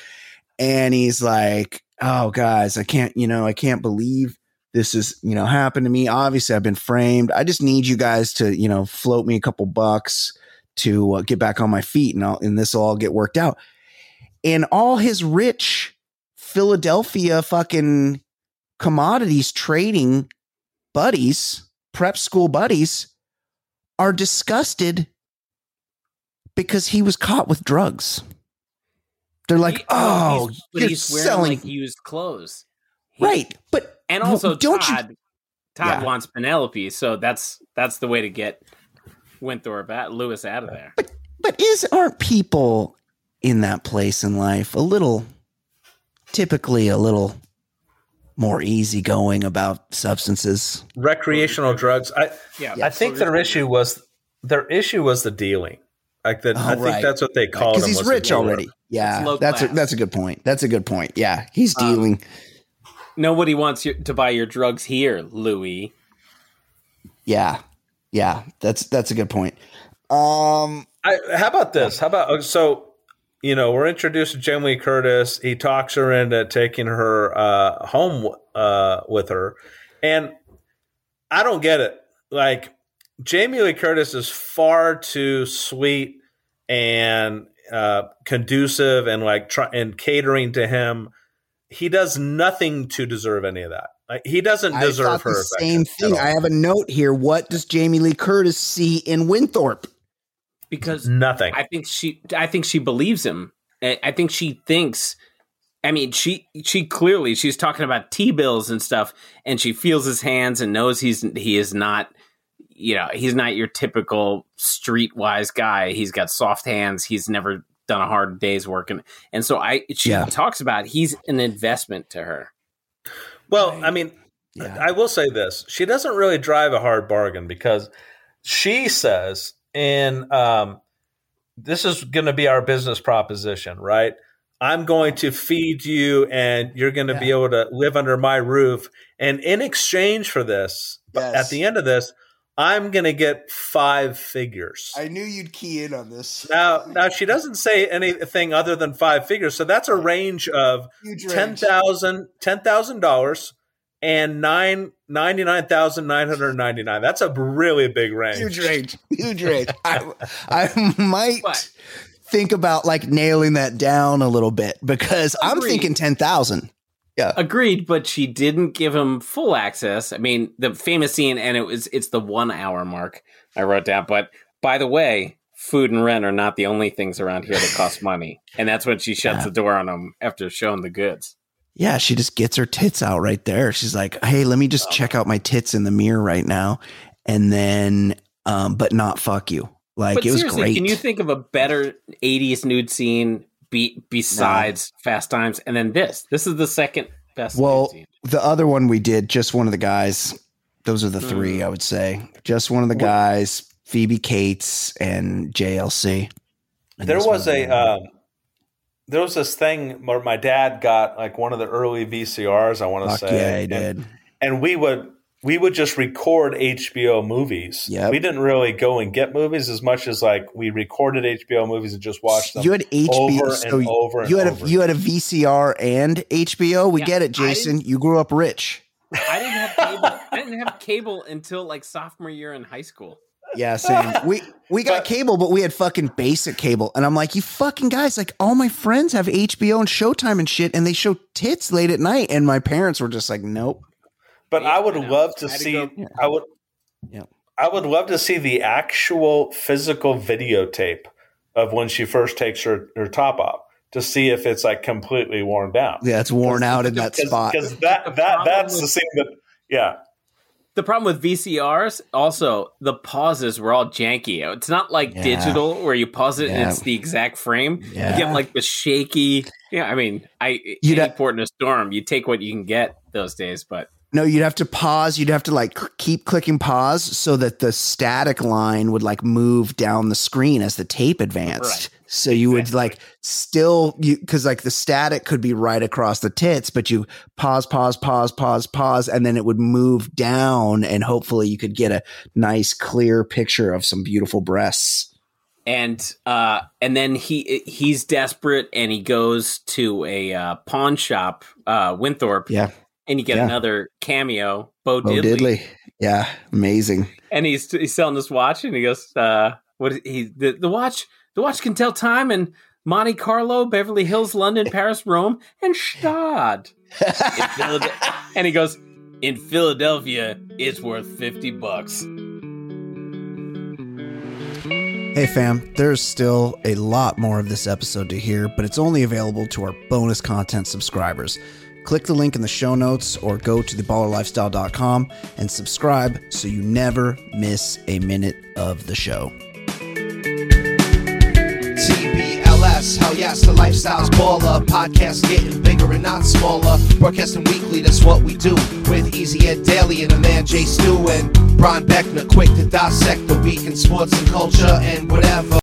And he's like, "Oh, guys, I can't, you know, I can't believe this is, you know, happened to me. Obviously, I've been framed. I just need you guys to, you know, float me a couple bucks to uh, get back on my feet, and I'll, and this will all get worked out." And all his rich Philadelphia fucking commodities trading buddies, prep school buddies, are disgusted because he was caught with drugs. They're like, oh,
he's, oh, but
you're
he's wearing
selling
like used clothes,
right, but
and also
don't you-
Todd. Todd
Yeah.
wants Penelope, so that's that's the way to get Winthorpe at Louis out of there.
But is aren't people in that place in life a little typically a little more easygoing about substances?
recreational drugs. I
Yeah,
I think their issue was their issue was the dealing. Like the, I
Oh,
think that's what they called
Because he's
was the
rich
dealer.
already. Yeah,
It's low
that's a, that's a good point. That's a good point. Yeah, he's
Um,
dealing.
Nobody wants you to buy your drugs here, Louis.
yeah, yeah, that's that's a good point. Um,
I, how about this? How about uh, so? You know, we're introduced to Jamie Lee Curtis. He talks her into taking her uh, home uh, with her, and I don't get it. Like Jamie Lee Curtis is far too sweet and uh, conducive, and like try, and catering to him. He does nothing to deserve any of that. Like, he doesn't deserve her.
the same thing. I have a note here. What does Jamie Lee Curtis see in Winthorpe?
Because
nothing.
I think she I think she believes him. I I think she thinks I mean she she clearly she's talking about T bills and stuff and she feels his hands and knows he's he is not you know, he's not your typical streetwise guy. He's got soft hands. He's never done a hard day's work and and so I she
Yeah.
talks about he's an investment to her.
Well, I mean, I will say this: she doesn't really drive a hard bargain because she says, and um, this is going to be our business proposition, right? I'm going to feed you and you're going to yeah. be able to live under my roof. And in exchange for this,
yes.
at the end of this, I'm going to get five figures.
I knew you'd key in on this.
Now, now she doesn't say anything other than five figures. So that's a range of
Huge
$10,000, $10, and nine ninety nine thousand nine hundred ninety nine. That's a really big range.
Huge range. Huge range. I, I might think about like nailing that down a little bit because I'm thinking 10,000. Yeah.
Agreed, but she didn't give him full access. I mean, the famous scene, and it was it's the one hour mark I wrote down. But by the way, food and rent are not the only things around here that cost money, and that's when she shuts
Yeah.
the door on him after showing the goods.
Yeah, she just gets her tits out right there. She's like, "Hey, let me just check out my tits in the mirror right now." And then um but not fuck you. Like
but
it was great.
can you think of a better '80s nude scene be- besides Fast Times? And then this. This is the second best. nude
well,
scene.
the other one we did, just one of the guys. Those are the three,
Hmm.
I would say. Just one of the guys, Phoebe Cates and JLC. And
There was a um, there was this thing where my dad got like one of the early VCRs. I want to say,
yeah, he
and,
did.
and we would we would just record HBO movies.
Yeah,
We didn't really go and get movies as much as like we recorded HBO movies and just watched them.
You had HBO,
over
so
and over and
you had
over.
a you had a VCR and HBO. We
Yeah,
get it, Jason. You grew up rich.
I didn't have cable. I didn't have cable until like sophomore year in high school.
Yeah, same. we we got cable, but we had fucking basic cable. And I'm like, you fucking guys, like all my friends have HBO and Showtime and shit, and they show tits late at night. And my parents were just like, nope.
But I would
I
love to
I had to
see. I would.
Yeah.
I would love to see the actual physical videotape of when she first takes her, her top off to see if it's like completely worn down.
Yeah, it's worn out in that spot.
Because that, that that's the scene that yeah.
The problem with VCRs, also the pauses were all janky. It's not like
Yeah.
digital where you pause it and it's the exact frame.
Yeah.
You get like the shaky. Yeah, I mean, I
You'd
any
ha-
port in a storm, you take what you can get those days. But
No, you'd have to pause. You'd have to like keep clicking pause so that the static line would like move down the screen as the tape advanced.
Right.
So you would like still you because like the static could be right across the tits, but you pause, pause, pause, pause, pause, and then it would move down, and hopefully you could get a nice clear picture of some beautiful breasts.
and uh and then he he's desperate and he goes to a uh, pawn shop, uh Winthorpe,
Yeah,
and you get
Yeah.
another cameo, Bo
Bo
Diddley.
Diddley. Yeah, amazing.
and he's he's selling this watch, and he goes, uh, "What is- he the, the watch? The watch can tell time in Monte Carlo, Beverly Hills, London, Paris, Rome, and Gstaad." And he goes, "In Philadelphia, it's worth fifty bucks."
Hey fam, there's still a lot more of this episode to hear, but it's only available to our bonus content subscribers. Click the link in the show notes or go to theballerlifestyle.com and subscribe so you never miss a minute of the show.
TBLS, hell yes, the lifestyle's baller. Podcast getting bigger and not smaller. Broadcasting weekly, that's what we do. With Easy Ed Daly and a man Jay Stu and Brian Beckner, quick to dissect the week in sports and culture and whatever.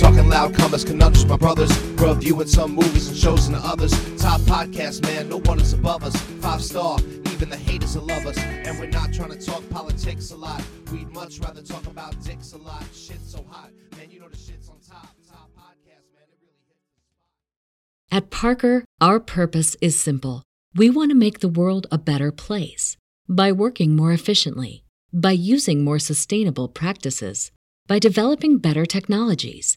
Talking loud, comers, conundrums, my brothers. Reviewing some movies and shows and others. Top podcast, man, no one is above us. Five star, even the haters will love us. And we're not trying to talk politics a lot. We'd much rather talk about dicks a lot. Shit's so hot, man, you know the shit's on top. Top podcast, man, really.
At Parker, our purpose is simple. We want to make the world a better place by working more efficiently, by using more sustainable practices, by developing better technologies.